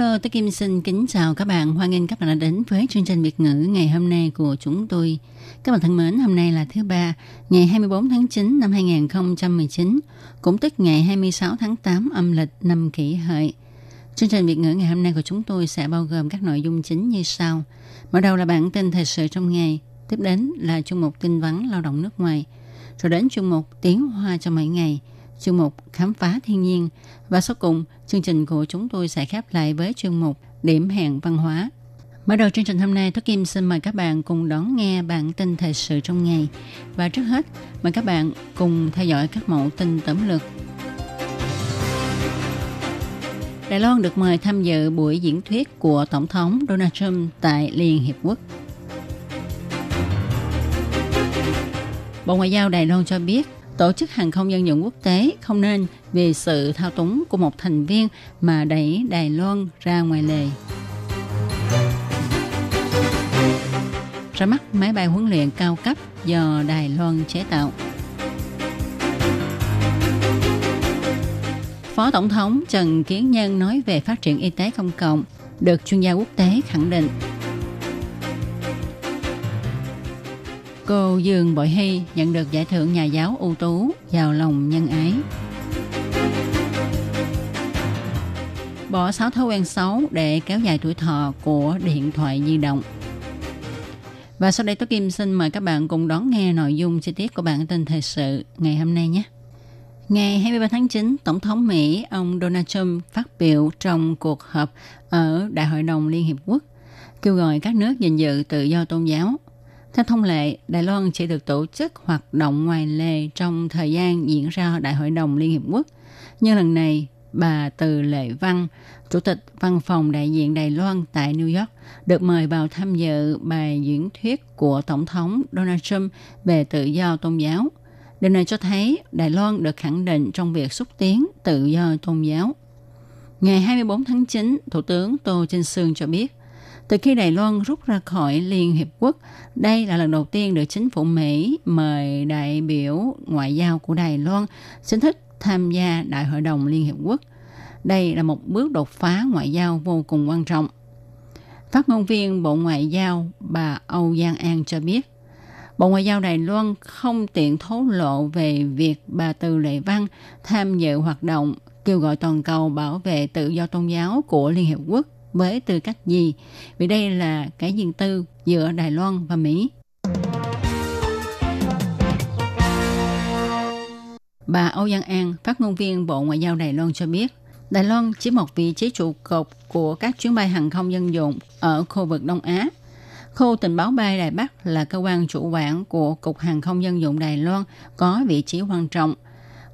Hello, tôi Kim xin kính chào các bạn. Hoan nghênh các bạn đã đến với chương trình Việt ngữ ngày hôm nay của chúng tôi. Các bạn thân mến, hôm nay là thứ ba, ngày 24 tháng 9 năm 2019, cũng tức ngày 26 tháng 8 âm lịch năm kỷ hợi. Chương trình Việt ngữ ngày hôm nay của chúng tôi sẽ bao gồm các nội dung chính như sau. Mở đầu là bản tin thời sự trong ngày, tiếp đến là chương mục tin vắn lao động nước ngoài, rồi đến chương mục tiếng hoa cho mỗi ngày, chương mục khám phá thiên nhiên và sau cùng chương trình của chúng tôi sẽ khép lại với chương mục điểm hẹn văn hóa. Mở đầu chương trình hôm nay, Thúy Kim xin mời các bạn cùng đón nghe bản tin thời sự trong ngày. Và trước hết, mời các bạn cùng theo dõi các mẫu tin tóm lược. Đài Loan được mời tham dự buổi diễn thuyết của Tổng thống Donald Trump tại Liên Hiệp Quốc. Bộ Ngoại giao Đài Loan cho biết, Tổ chức Hàng không Dân dụng Quốc tế không nên vì sự thao túng của một thành viên mà đẩy Đài Loan ra ngoài lề. Ra mắt máy bay huấn luyện cao cấp do Đài Loan chế tạo. Phó Tổng thống Trần Kiến Nhân nói về phát triển y tế công cộng, được chuyên gia quốc tế khẳng định. Cô Dương Bội Hy nhận được giải thưởng nhà giáo ưu tú giàu lòng nhân ái. Bỏ 6 thói quen xấu để kéo dài tuổi thọ của điện thoại di động. Và sau đây tôi Kim xin mời các bạn cùng đón nghe nội dung chi tiết của bản tin thời sự ngày hôm nay nhé. Ngày 23 tháng 9, Tổng thống Mỹ ông Donald Trump phát biểu trong cuộc họp ở Đại hội đồng Liên Hiệp Quốc, kêu gọi các nước gìn giữ tự do tôn giáo. Theo thông lệ, Đài Loan chỉ được tổ chức hoạt động ngoài lề trong thời gian diễn ra Đại hội đồng Liên Hiệp Quốc. Nhưng lần này, bà Từ Lệ Văn, Chủ tịch Văn phòng đại diện Đài Loan tại New York, được mời vào tham dự bài diễn thuyết của Tổng thống Donald Trump về tự do tôn giáo. Điều này cho thấy Đài Loan được khẳng định trong việc xúc tiến tự do tôn giáo. Ngày 24 tháng 9, Thủ tướng Tô Trinh Sương cho biết, từ khi Đài Loan rút ra khỏi Liên Hiệp Quốc, đây là lần đầu tiên được chính phủ Mỹ mời đại biểu ngoại giao của Đài Loan chính thức tham gia Đại hội đồng Liên Hiệp Quốc. Đây là một bước đột phá ngoại giao vô cùng quan trọng. Phát ngôn viên Bộ Ngoại giao bà Âu Giang An cho biết, Bộ Ngoại giao Đài Loan không tiện thố lộ về việc bà Từ Lệ Văn tham dự hoạt động kêu gọi toàn cầu bảo vệ tự do tôn giáo của Liên Hiệp Quốc với tư cách gì, vì đây là cái riêng tư giữa Đài Loan và Mỹ. Bà Âu Giang An, phát ngôn viên Bộ Ngoại giao Đài Loan cho biết, Đài Loan chiếm một vị trí trụ cột của các chuyến bay hàng không dân dụng ở khu vực Đông Á. Khu tình báo bay Đài Bắc là cơ quan chủ quản của Cục Hàng không Dân dụng Đài Loan có vị trí quan trọng.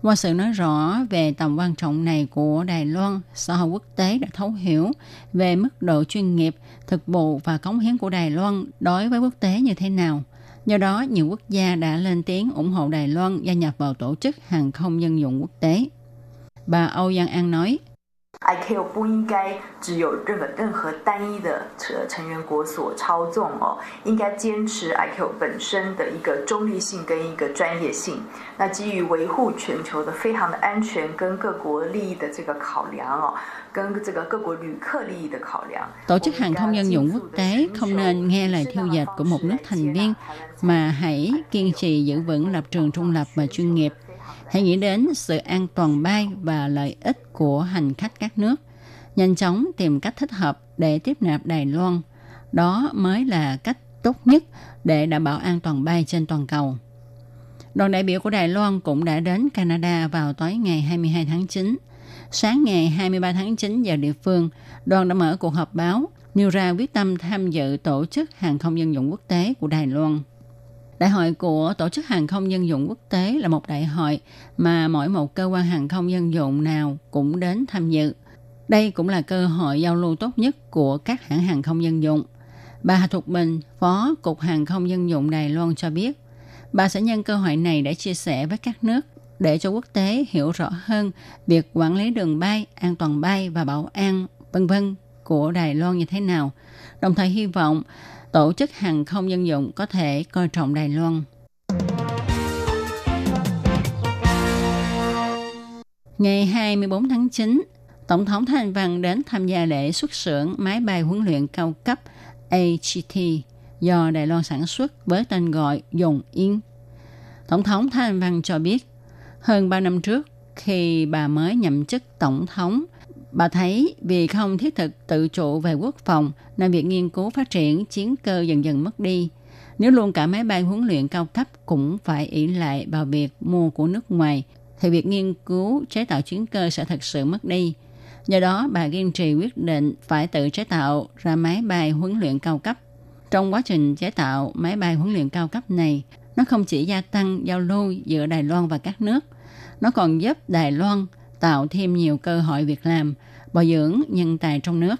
Qua sự nói rõ về tầm quan trọng này của Đài Loan, xã hội quốc tế đã thấu hiểu về mức độ chuyên nghiệp, thực vụ và cống hiến của Đài Loan đối với quốc tế như thế nào. Do đó, nhiều quốc gia đã lên tiếng ủng hộ Đài Loan gia nhập vào tổ chức hàng không dân dụng quốc tế. Bà Âu Giang An nói, ICAO 不应该只有任何任何单一的成成员国所操纵哦，应该坚持 ICAO 本身的一个中立性跟一个专业性。那基于维护全球的飞航的安全跟各国利益的这个考量哦，跟这个各国旅客利益的考量。Tổ chức hàng không dân dụng quốc tế không nên nghe lời thiêu dệt của một nước thành viên, mà hãy kiên trì giữ vững lập trường trung lập và chuyên nghiệp. Hãy nghĩ đến sự an toàn bay và lợi ích của hành khách các nước. Nhanh chóng tìm cách thích hợp để tiếp nạp Đài Loan. Đó mới là cách tốt nhất để đảm bảo an toàn bay trên toàn cầu. Đoàn đại biểu của Đài Loan cũng đã đến Canada vào tối ngày 22 tháng 9. Sáng ngày 23 tháng 9 giờ địa phương, đoàn đã mở cuộc họp báo nêu ra quyết tâm tham dự tổ chức hàng không dân dụng quốc tế của Đài Loan. Đại hội của Tổ chức Hàng không Dân dụng Quốc tế là một đại hội mà mỗi một cơ quan hàng không dân dụng nào cũng đến tham dự. Đây cũng là cơ hội giao lưu tốt nhất của các hãng hàng không dân dụng. Bà Hà Thục Bình, Phó Cục Hàng không Dân dụng Đài Loan cho biết, bà sẽ nhân cơ hội này để chia sẻ với các nước để cho quốc tế hiểu rõ hơn việc quản lý đường bay, an toàn bay và bảo an, vân vân của Đài Loan như thế nào. Đồng thời hy vọng tổ chức hàng không dân dụng có thể coi trọng Đài Loan. Ngày 24 tháng 9, Tổng thống Thanh Văn đến tham gia lễ xuất xưởng máy bay huấn luyện cao cấp AGT do Đài Loan sản xuất với tên gọi Dùng Yên. Tổng thống Thanh Văn cho biết, hơn 3 năm trước, khi bà mới nhậm chức tổng thống, bà thấy vì không thiết thực tự chủ về quốc phòng nên việc nghiên cứu phát triển chiến cơ dần dần mất đi. Nếu luôn cả máy bay huấn luyện cao cấp cũng phải ỷ lại vào việc mua của nước ngoài, thì việc nghiên cứu chế tạo chiến cơ sẽ thật sự mất đi. Do đó, bà kiên trì quyết định phải tự chế tạo ra máy bay huấn luyện cao cấp. Trong quá trình chế tạo máy bay huấn luyện cao cấp này, nó không chỉ gia tăng giao lưu giữa Đài Loan và các nước, nó còn giúp Đài Loan tạo thêm nhiều cơ hội việc làm, bồi dưỡng nhân tài trong nước.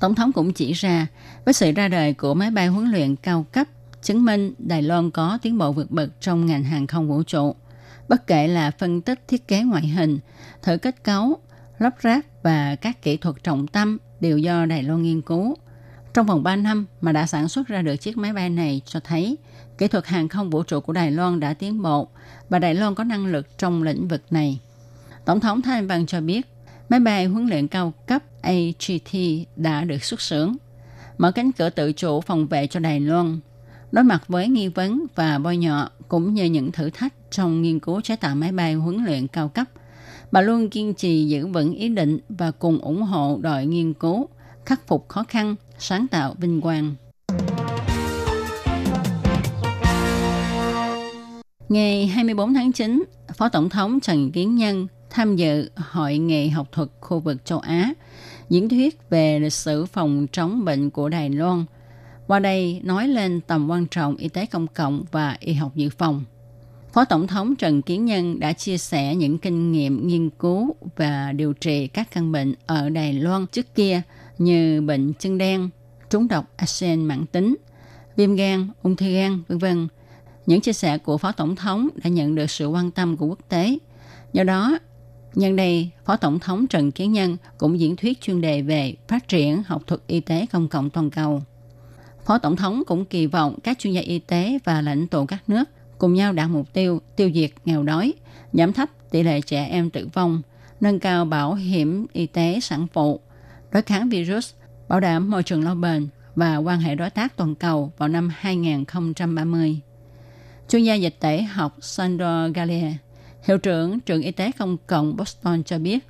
Tổng thống cũng chỉ ra, với sự ra đời của máy bay huấn luyện cao cấp, chứng minh Đài Loan có tiến bộ vượt bậc trong ngành hàng không vũ trụ. Bất kể là phân tích thiết kế ngoại hình, thử kết cấu, lắp ráp và các kỹ thuật trọng tâm đều do Đài Loan nghiên cứu. Trong vòng 3 năm mà đã sản xuất ra được chiếc máy bay này cho thấy kỹ thuật hàng không vũ trụ của Đài Loan đã tiến bộ và Đài Loan có năng lực trong lĩnh vực này. Tổng thống Thái Anh Văn cho biết, máy bay huấn luyện cao cấp AGT đã được xuất xưởng, mở cánh cửa tự chủ phòng vệ cho Đài Loan. Đối mặt với nghi vấn và bôi nhọ cũng như những thử thách trong nghiên cứu chế tạo máy bay huấn luyện cao cấp, bà luôn kiên trì giữ vững ý định và cùng ủng hộ đội nghiên cứu, khắc phục khó khăn, sáng tạo vinh quang. Ngày 24 tháng 9, Phó Tổng thống Trần Kiến Nhân tham dự Hội nghị học thuật khu vực châu Á, diễn thuyết về lịch sử phòng chống bệnh của Đài Loan. Qua đây nói lên tầm quan trọng y tế công cộng và y học dự phòng. Phó Tổng thống Trần Kiến Nhân đã chia sẻ những kinh nghiệm nghiên cứu và điều trị các căn bệnh ở Đài Loan trước kia như bệnh chân đen, trúng độc arsen mãn tính, viêm gan, ung thư gan, vân vân những chia sẻ của Phó Tổng thống đã nhận được sự quan tâm của quốc tế. Do đó, nhân đây, Phó Tổng thống Trần Kiến Nhân cũng diễn thuyết chuyên đề về phát triển học thuật y tế công cộng toàn cầu. Phó Tổng thống cũng kỳ vọng các chuyên gia y tế và lãnh tụ các nước cùng nhau đạt mục tiêu tiêu diệt nghèo đói, giảm thấp tỷ lệ trẻ em tử vong, nâng cao bảo hiểm y tế sản phụ, đối kháng virus, bảo đảm môi trường lâu bền và quan hệ đối tác toàn cầu vào năm 2030. Chuyên gia dịch tễ học Sandro Gallier hiệu trưởng trường y tế công cộng Boston cho biết,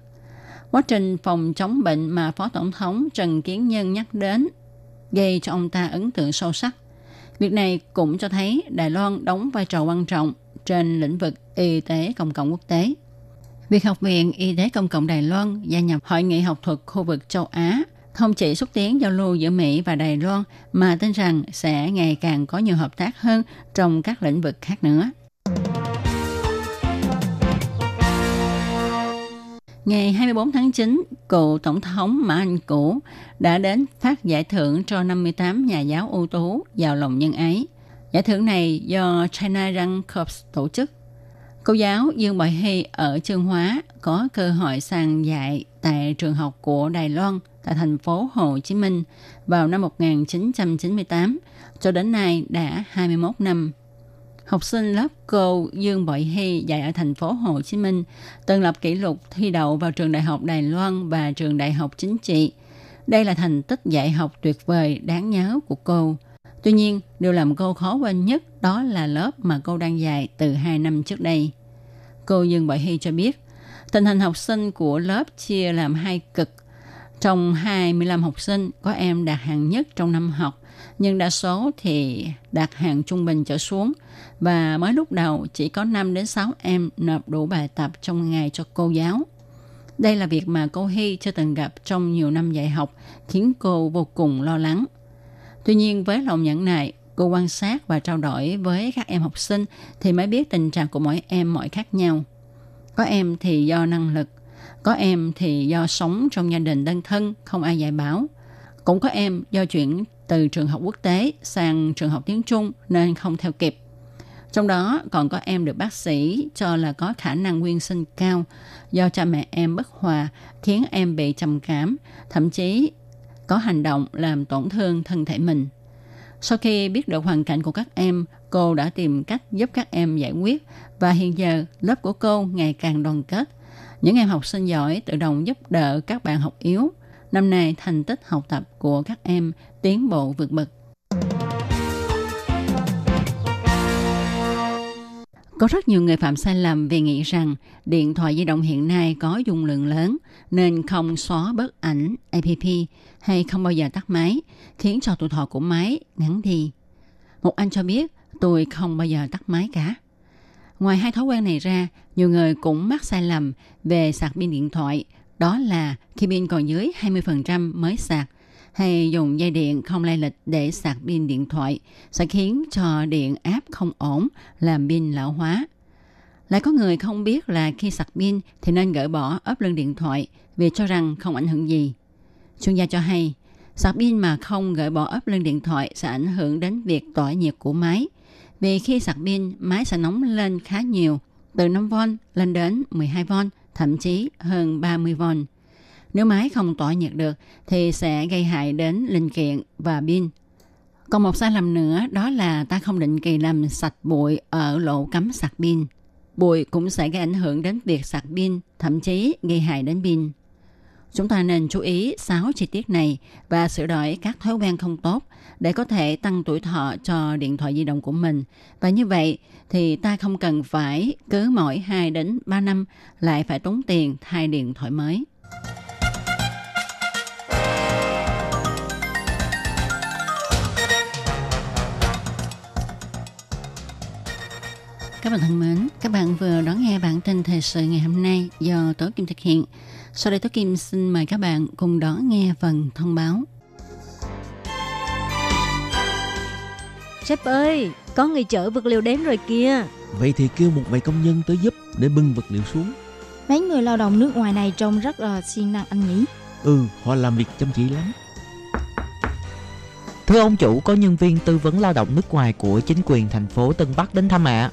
quá trình phòng chống bệnh mà Phó Tổng thống Trần Kiến Nhân nhắc đến gây cho ông ta ấn tượng sâu sắc. Việc này cũng cho thấy Đài Loan đóng vai trò quan trọng trên lĩnh vực y tế công cộng quốc tế. Việc Học viện Y tế Công cộng Đài Loan gia nhập Hội nghị học thuật khu vực châu Á không chỉ xúc tiến giao lưu giữa Mỹ và Đài Loan mà tin rằng sẽ ngày càng có nhiều hợp tác hơn trong các lĩnh vực khác nữa. Ngày 24 tháng 9, cựu Tổng thống Mã Anh Cũ đã đến phát giải thưởng cho 58 nhà giáo ưu tú giàu lòng nhân ái. Giải thưởng này do China Run Corps tổ chức. Cô giáo Dương Bội Hy ở Trương Hóa có cơ hội sang dạy tại trường học của Đài Loan – tại thành phố Hồ Chí Minh vào năm 1998 cho đến nay đã 21 năm. Học sinh lớp cô Dương Bội Hy dạy ở thành phố Hồ Chí Minh từng lập kỷ lục thi đậu vào trường đại học Đài Loan và trường đại học chính trị. Đây là thành tích dạy học tuyệt vời đáng nhớ của cô. Tuy nhiên, điều làm cô khó quên nhất đó là lớp mà cô đang dạy từ 2 năm trước đây. Cô Dương Bội Hy cho biết, tình hình học sinh của lớp chia làm hai cực – trong 25 học sinh, có em đạt hạng nhất trong năm học, nhưng đa số thì đạt hạng trung bình trở xuống và mới lúc đầu chỉ có 5 đến 6 em nộp đủ bài tập trong ngày cho cô giáo. Đây là việc mà cô Hy chưa từng gặp trong nhiều năm dạy học, khiến cô vô cùng lo lắng. Tuy nhiên với lòng nhẫn nại, cô quan sát và trao đổi với các em học sinh thì mới biết tình trạng của mỗi em mọi khác nhau. Có em thì do năng lực, Có em thì do sống trong gia đình đơn thân, không ai dạy bảo. Cũng có em do chuyển từ trường học quốc tế sang trường học tiếng Trung nên không theo kịp. Trong đó còn có em được bác sĩ cho là có khả năng nguyên sinh cao do cha mẹ em bất hòa khiến em bị trầm cảm, thậm chí có hành động làm tổn thương thân thể mình. Sau khi biết được hoàn cảnh của các em, cô đã tìm cách giúp các em giải quyết và hiện giờ lớp của cô ngày càng đoàn kết. Những em học sinh giỏi tự động giúp đỡ các bạn học yếu. Năm nay thành tích học tập của các em tiến bộ vượt bậc. Có rất nhiều người phạm sai lầm vì nghĩ rằng điện thoại di động hiện nay có dung lượng lớn nên không xóa bớt ảnh app hay không bao giờ tắt máy, khiến cho tuổi thọ của máy ngắn đi. Một anh cho biết tôi không bao giờ tắt máy cả. Ngoài hai thói quen này ra, nhiều người cũng mắc sai lầm về sạc pin điện thoại. Đó là khi pin còn dưới 20% mới sạc hay dùng dây điện không lai lịch để sạc pin điện thoại sẽ khiến cho điện áp không ổn, làm pin lão hóa. Lại có người không biết là khi sạc pin thì nên gỡ bỏ ốp lưng điện thoại vì cho rằng không ảnh hưởng gì. Chuyên gia cho hay, sạc pin mà không gỡ bỏ ốp lưng điện thoại sẽ ảnh hưởng đến việc tỏa nhiệt của máy. Vì khi sạc pin, máy sẽ nóng lên khá nhiều, từ 5V lên đến 12V, thậm chí hơn 30V. Nếu máy không tỏa nhiệt được thì sẽ gây hại đến linh kiện và pin. Còn một sai lầm nữa đó là ta không định kỳ làm sạch bụi ở lỗ cắm sạc pin. Bụi cũng sẽ gây ảnh hưởng đến việc sạc pin, thậm chí gây hại đến pin. Chúng ta nên chú ý 6 chi tiết này và sửa đổi các thói quen không tốt để có thể tăng tuổi thọ cho điện thoại di động của mình. Và như vậy thì ta không cần phải cứ mỗi 2 đến 3 năm lại phải tốn tiền thay điện thoại mới. Các bạn thân mến, các bạn vừa đón nghe bản tin thời sự ngày hôm nay do Tố Kim thực hiện. Sau đây Tố Kim xin mời các bạn cùng đón nghe phần thông báo. Sếp ơi, có người chở vật liệu đến rồi kìa. Vậy thì kêu một vài công nhân tới giúp để bưng vật liệu xuống. Mấy người lao động nước ngoài này trông rất là siêng năng anh nhỉ? Ừ, họ làm việc chăm chỉ lắm. Thưa ông chủ, có nhân viên tư vấn lao động nước ngoài của chính quyền thành phố Tân Bắc đến thăm ạ.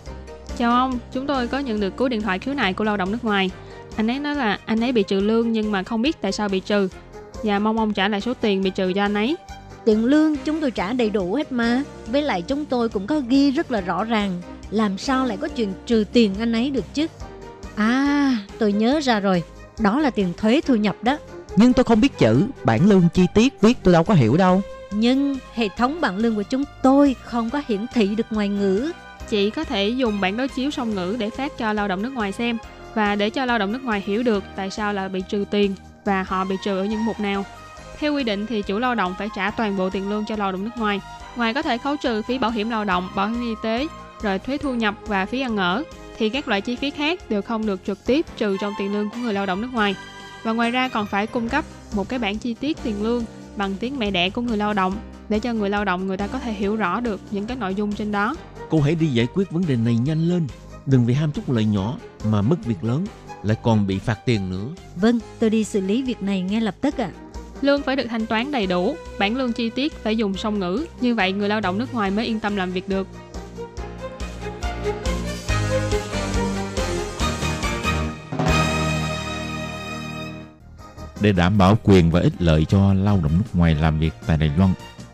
Chào ông, chúng tôi có nhận được cú điện thoại khiếu nại của lao động nước ngoài. Anh ấy nói là anh ấy bị trừ lương nhưng mà không biết tại sao bị trừ và mong ông trả lại số tiền bị trừ cho anh ấy. Tiền lương chúng tôi trả đầy đủ hết mà. Với lại chúng tôi cũng có ghi rất là rõ ràng. Làm sao lại có chuyện trừ tiền anh ấy được chứ? À, tôi nhớ ra rồi. Đó là tiền thuế thu nhập đó. Nhưng tôi không biết chữ, bản lương chi tiết viết tôi đâu có hiểu đâu. Nhưng hệ thống bảng lương của chúng tôi không có hiển thị được ngoài ngữ. Chị có thể dùng bản đối chiếu song ngữ để phát cho lao động nước ngoài xem và để cho lao động nước ngoài hiểu được tại sao là bị trừ tiền và họ bị trừ ở những mục nào. Theo quy định thì chủ lao động phải trả toàn bộ tiền lương cho lao động nước ngoài. Ngoài có thể khấu trừ phí bảo hiểm lao động, bảo hiểm y tế, rồi thuế thu nhập và phí ăn ở, thì các loại chi phí khác đều không được trực tiếp trừ trong tiền lương của người lao động nước ngoài. Và ngoài ra còn phải cung cấp một cái bản chi tiết tiền lương bằng tiếng mẹ đẻ của người lao động để cho người lao động người ta có thể hiểu rõ được những cái nội dung trên đó. Cô hãy đi giải quyết vấn đề này nhanh lên. Đừng vì ham chút lợi nhỏ mà mất việc lớn, lại còn bị phạt tiền nữa. Vâng, tôi đi xử lý việc này ngay lập tức ạ. À. Lương phải được thanh toán đầy đủ, bản lương chi tiết phải dùng song ngữ, như vậy người lao động nước ngoài mới yên tâm làm việc được. Để đảm bảo quyền và ích lợi cho lao động nước ngoài làm việc tại Đài Loan,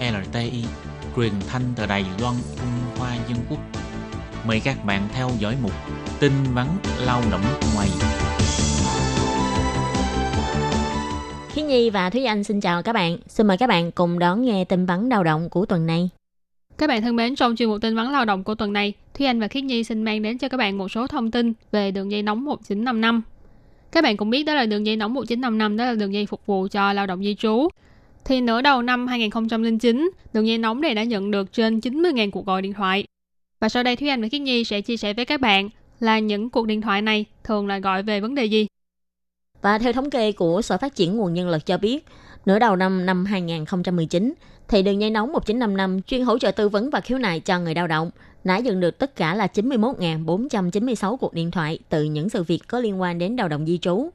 Loan LTI, truyền thanh từ Đài Loan, Trung Hoa Dân Quốc. Mời các bạn theo dõi mục tin vắn lao động ngoài. Khí Nhi và Thúy Anh xin chào các bạn. Xin mời các bạn cùng đón nghe tin vắn lao động của tuần này. Các bạn thân mến, trong chuyên mục tin vắn lao động của tuần này, Thúy Anh và Khiết Nhi xin mang đến cho các bạn một số thông tin về đường dây nóng 1955. Các bạn cũng biết đó là đường dây nóng 1955, đó là đường dây phục vụ cho lao động di trú. Thì nửa đầu năm 2009, đường dây nóng này đã nhận được trên 90.000 cuộc gọi điện thoại. Và sau đây Thúy Anh và Kiết Nhi sẽ chia sẻ với các bạn là những cuộc điện thoại này thường là gọi về vấn đề gì. Và theo thống kê của Sở Phát triển Nguồn Nhân lực cho biết, nửa đầu năm năm 2019, thì đường dây nóng 1955 chuyên hỗ trợ tư vấn và khiếu nại cho người lao động đã nhận được tất cả là 91.496 cuộc điện thoại từ những sự việc có liên quan đến lao động di trú.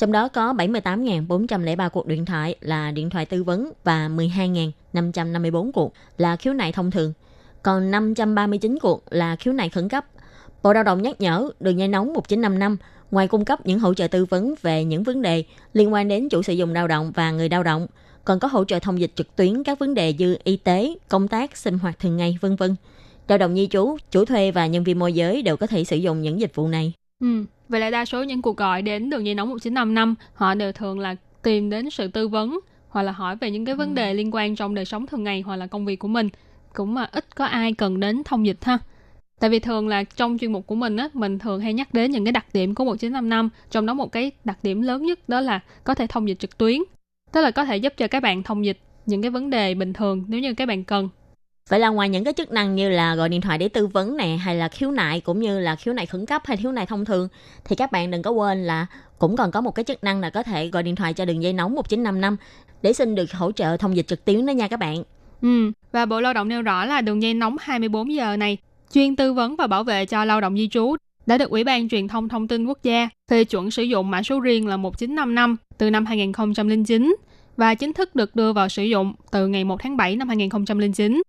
Trong đó có 78.403 cuộc điện thoại là điện thoại tư vấn và 12.554 cuộc là khiếu nại thông thường. Còn 539 cuộc là khiếu nại khẩn cấp. Bộ Lao động nhắc nhở đường dây nóng 1955 ngoài cung cấp những hỗ trợ tư vấn về những vấn đề liên quan đến chủ sử dụng lao động và người lao động, còn có hỗ trợ thông dịch trực tuyến các vấn đề như y tế, công tác, sinh hoạt thường ngày, vân vân. Lao động di trú, chủ thuê và nhân viên môi giới đều có thể sử dụng những dịch vụ này. Ừ, vậy là đa số những cuộc gọi đến đường dây nóng 1955, họ đều thường là tìm đến sự tư vấn hoặc là hỏi về những cái vấn đề liên quan trong đời sống thường ngày hoặc là công việc của mình. Cũng mà ít có ai cần đến thông dịch ha. Tại vì thường là trong chuyên mục của mình á, mình thường hay nhắc đến những cái đặc điểm của 1955, trong đó một cái đặc điểm lớn nhất đó là có thể thông dịch trực tuyến. Tức là có thể giúp cho các bạn thông dịch những cái vấn đề bình thường nếu như các bạn cần. Vậy là ngoài những cái chức năng như là gọi điện thoại để tư vấn nè hay là khiếu nại cũng như là khiếu nại khẩn cấp hay khiếu nại thông thường thì các bạn đừng có quên là cũng còn có một cái chức năng là có thể gọi điện thoại cho đường dây nóng 1955 để xin được hỗ trợ thông dịch trực tuyến đó nha các bạn. Ừ, và Bộ Lao động nêu rõ là đường dây nóng 24 giờ này chuyên tư vấn và bảo vệ cho lao động di trú đã được Ủy ban Truyền thông Thông tin Quốc gia phê chuẩn sử dụng mã số riêng là 1955 từ năm 2009 và chính thức được đưa vào sử dụng từ ngày 1 tháng 7 năm 2009.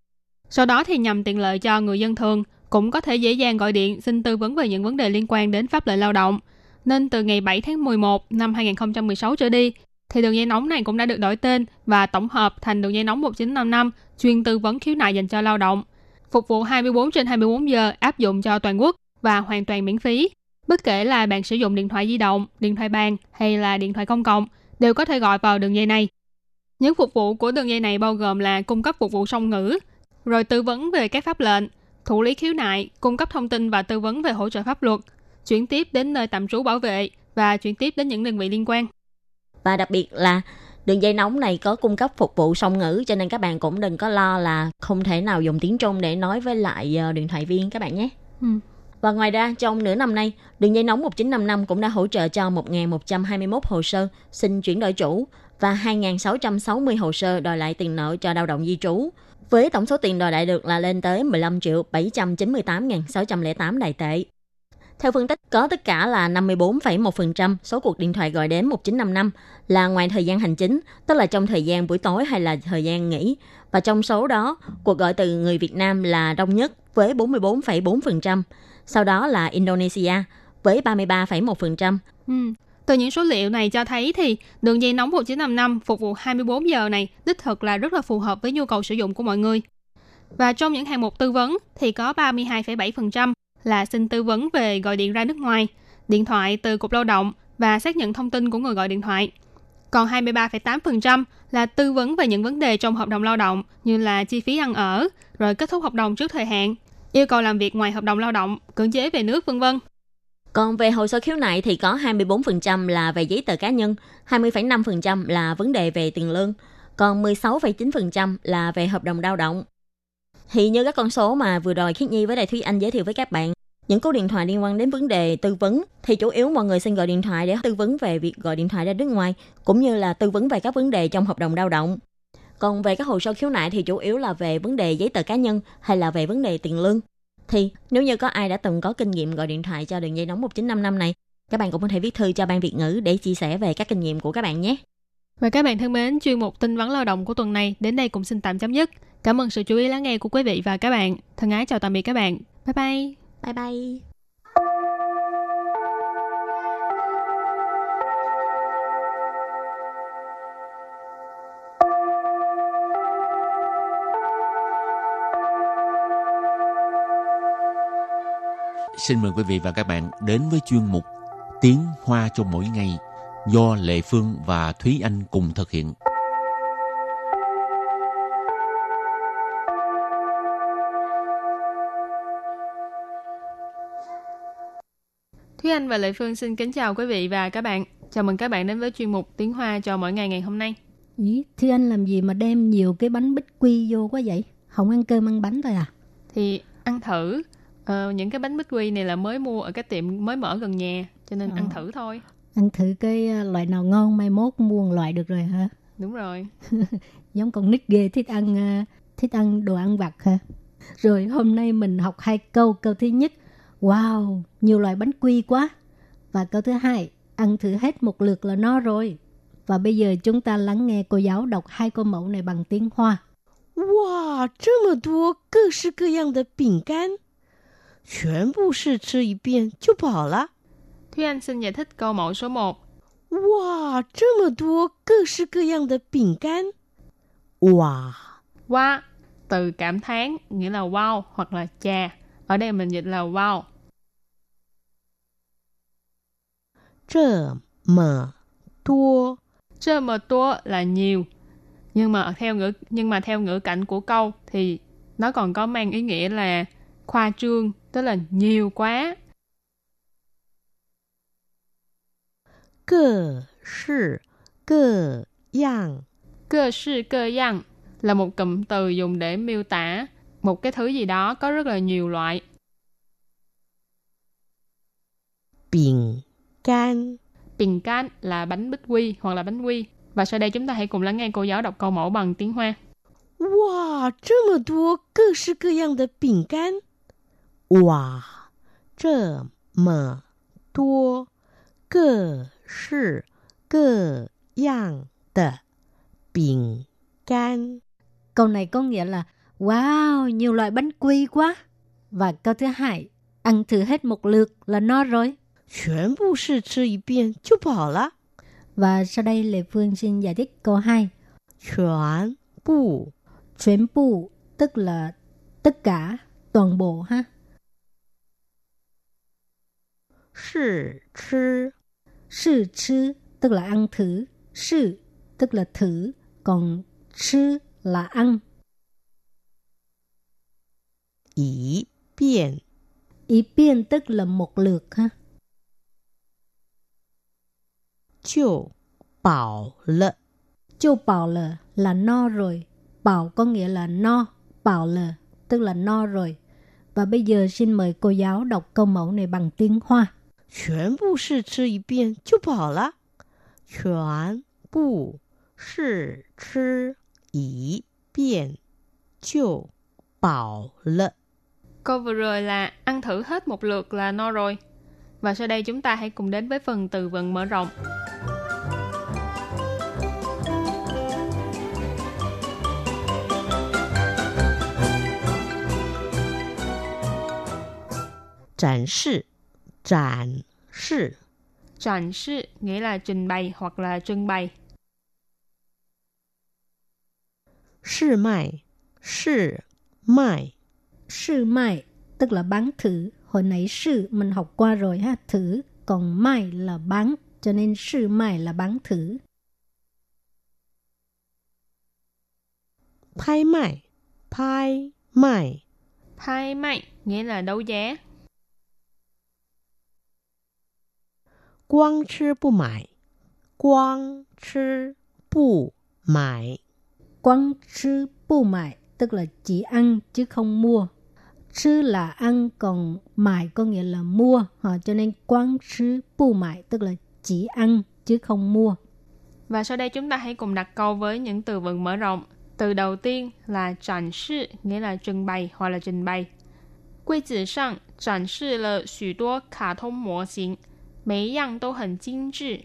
Sau đó thì nhằm tiện lợi cho người dân thường cũng có thể dễ dàng gọi điện xin tư vấn về những vấn đề liên quan đến pháp lệnh lao động. Nên từ ngày 7 tháng 11 năm 2016 trở đi, thì đường dây nóng này cũng đã được đổi tên và tổng hợp thành đường dây nóng 1955 chuyên tư vấn khiếu nại dành cho lao động. Phục vụ 24 trên 24 giờ áp dụng cho toàn quốc và hoàn toàn miễn phí. Bất kể là bạn sử dụng điện thoại di động, điện thoại bàn hay là điện thoại công cộng, đều có thể gọi vào đường dây này. Những phục vụ của đường dây này bao gồm là cung cấp phục vụ song ngữ, rồi tư vấn về các pháp lệnh, thủ lý khiếu nại, cung cấp thông tin và tư vấn về hỗ trợ pháp luật, chuyển tiếp đến nơi tạm trú bảo vệ và chuyển tiếp đến những đơn vị liên quan. Và đặc biệt là đường dây nóng này có cung cấp phục vụ song ngữ cho nên các bạn cũng đừng có lo là không thể nào dùng tiếng Trung để nói với lại ờ, điện thoại viên các bạn nhé. Ừ. Và ngoài ra, trong nửa năm nay, đường dây nóng 1955 cũng đã hỗ trợ cho 1.121 hồ sơ xin chuyển đổi chủ và 2.660 hồ sơ đòi lại tiền nợ cho lao động di trú. Với tổng số tiền đòi lại được là lên tới 15 triệu 798.608 đại tệ. Theo phân tích, có tất cả là 54,1% số cuộc điện thoại gọi đến 1955 là ngoài thời gian hành chính, tức là trong thời gian buổi tối hay là thời gian nghỉ. Và trong số đó, cuộc gọi từ người Việt Nam là đông nhất với 44,4%, sau đó là Indonesia với 33,1%. Ừ. Từ những số liệu này cho thấy thì đường dây nóng 1955 phục vụ 24 giờ này đích thực là rất là phù hợp với nhu cầu sử dụng của mọi người. Và trong những hạng mục tư vấn thì có 32,7% là xin tư vấn về gọi điện ra nước ngoài, điện thoại từ Cục Lao động và xác nhận thông tin của người gọi điện thoại. Còn 23,8% là tư vấn về những vấn đề trong hợp đồng lao động như là chi phí ăn ở, rồi kết thúc hợp đồng trước thời hạn, yêu cầu làm việc ngoài hợp đồng lao động, cưỡng chế về nước vân vân. Còn về hồ sơ khiếu nại thì có 24% là về giấy tờ cá nhân, 20,5% là vấn đề về tiền lương, còn 16,9% là về hợp đồng lao động. Thì như các con số mà vừa rồi Khiết Nhi với Đại Thúy Anh giới thiệu với các bạn, những cú điện thoại liên quan đến vấn đề tư vấn thì chủ yếu mọi người xin gọi điện thoại để tư vấn về việc gọi điện thoại ra nước ngoài cũng như là tư vấn về các vấn đề trong hợp đồng lao động. Còn về các hồ sơ khiếu nại thì chủ yếu là về vấn đề giấy tờ cá nhân hay là về vấn đề tiền lương. Thì nếu như có ai đã từng có kinh nghiệm gọi điện thoại cho đường dây nóng 1955 này, các bạn cũng có thể viết thư cho ban Việt ngữ để chia sẻ về các kinh nghiệm của các bạn nhé. Và các bạn thân mến, chuyên mục tin vắn lao động của tuần này đến đây cũng xin tạm chấm dứt. Cảm ơn sự chú ý lắng nghe của quý vị và các bạn. Thân ái chào tạm biệt các bạn. Bye bye. Bye bye. Xin mời quý vị và các bạn đến với chuyên mục Tiếng Hoa cho mỗi ngày do Lệ Phương và Thúy Anh cùng thực hiện. Thúy Anh và Lệ Phương xin kính chào quý vị và các bạn. Chào mừng các bạn đến với chuyên mục Tiếng Hoa cho mỗi ngày ngày hôm nay. Ý, Thúy Anh làm gì mà đem nhiều cái bánh bích quy vô quá vậy? Không ăn cơm ăn bánh thôi à? Thì ăn thử. Ờ, những cái bánh bích quy này là mới mua ở cái tiệm mới mở gần nhà, cho nên Ờ. ăn thử thôi. Ăn thử cái ờ, loại nào ngon mai mốt mua một loại được rồi hả? Đúng rồi. Giống con nít ghê thích ăn ờ, thích ăn đồ ăn vặt hả? Rồi hôm nay mình học hai câu. Câu thứ nhất, wow, nhiều loại bánh quy quá. Và câu thứ hai, ăn thử hết một lượt là no rồi. Và bây giờ chúng ta lắng nghe cô giáo đọc hai câu mẫu này bằng tiếng Hoa. 哇，这么多各式各样的饼干， 全部是吃一遍就饱了。 Thúy Anh xin giải thích câu mẫu số 1. 哇，这么多各式各样的饼干，哇， Wow, từ cảm thán nghĩa là wow hoặc là chà. Ở đây mình dịch là wow. 这么多 Chơ mờ tua là nhiều. Nhưng mà theo ngữ nhưng mà theo ngữ cảnh của câu thì nó còn có mang ý nghĩa là khoa trương, tức là nhiều quá. 各式各样 Cơ sư cơ yang là một cụm từ dùng để miêu tả một cái thứ gì đó có rất là nhiều loại. 饼干， Bình can là bánh bích quy hoặc là bánh quy. Và sau đây chúng ta hãy cùng lắng nghe cô giáo đọc câu mẫu bằng tiếng Hoa. 哇，这么多各式各样的饼干， 哇，这么多各式各样的饼干。 Câu này có nghĩa là Wow, nhiều loại bánh quy quá. Và câu thứ hai, ăn thử hết một lượt là no rồi. 全部是吃一遍就饱了。 Và sau đây Lê Phương xin giải thích câu 2. 全部 Chuyển bù tức là tất cả, toàn bộ ha. 是吃 Sư chứ tức là ăn thử. Sư tức là thử. Còn chứ là ăn. 一遍 Ý biên tức là một lượt ha. 就饱了。 Châu bảo là là no rồi. Bảo có nghĩa là no. Bảo là tức là no rồi. Và bây giờ xin mời cô giáo đọc câu mẫu này bằng tiếng Hoa. 全部是吃一遍就饱了。全部是吃一遍就饱了。 Câu vừa rồi là ăn thử hết một lượt là no rồi. Và sau đây chúng ta hãy cùng đến với phần từ vựng mở rộng. 展示， Trản sư nghĩa là trình bày hoặc là trưng bày. Sư mại Sư mại Sư mại tức là bán thử. Hồi nãy sư mình học qua rồi ha, thử. Còn mai là bán, cho nên sư mai là bán thử. 拍卖,拍卖,拍卖 nghĩa là đấu giá. 光吃不买，光吃不买， Quán sư bu mại tức là chỉ ăn chứ không mua. Sư là ăn còn mại có nghĩa là mua. Ha, cho nên quán sư bu mại tức là chỉ ăn chứ không mua. Và sau đây chúng ta hãy cùng đặt câu với những từ vựng mở rộng. Từ đầu tiên là展示 nghĩa là trưng bày hoặc là trình bày. 柜子上展示了许多卡通模型， 每一样都很精致。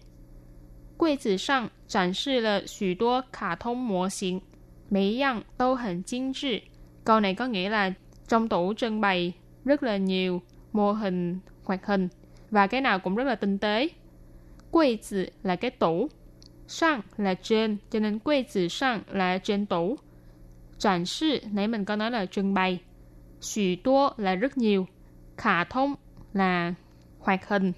柜子上展示了许多卡通模型，每一样都很精致。Câu này có nghĩa là trong tủ trưng bày rất là nhiều mô hình hoạt hình và cái nào cũng rất là tinh tế. Quầy tử là cái tủ, sang là trên, cho nên quầy tử sang là trên tủ.展示, nãy mình có nói là trưng bày. Xù tố là rất nhiều. Khả thông là hoạt hình,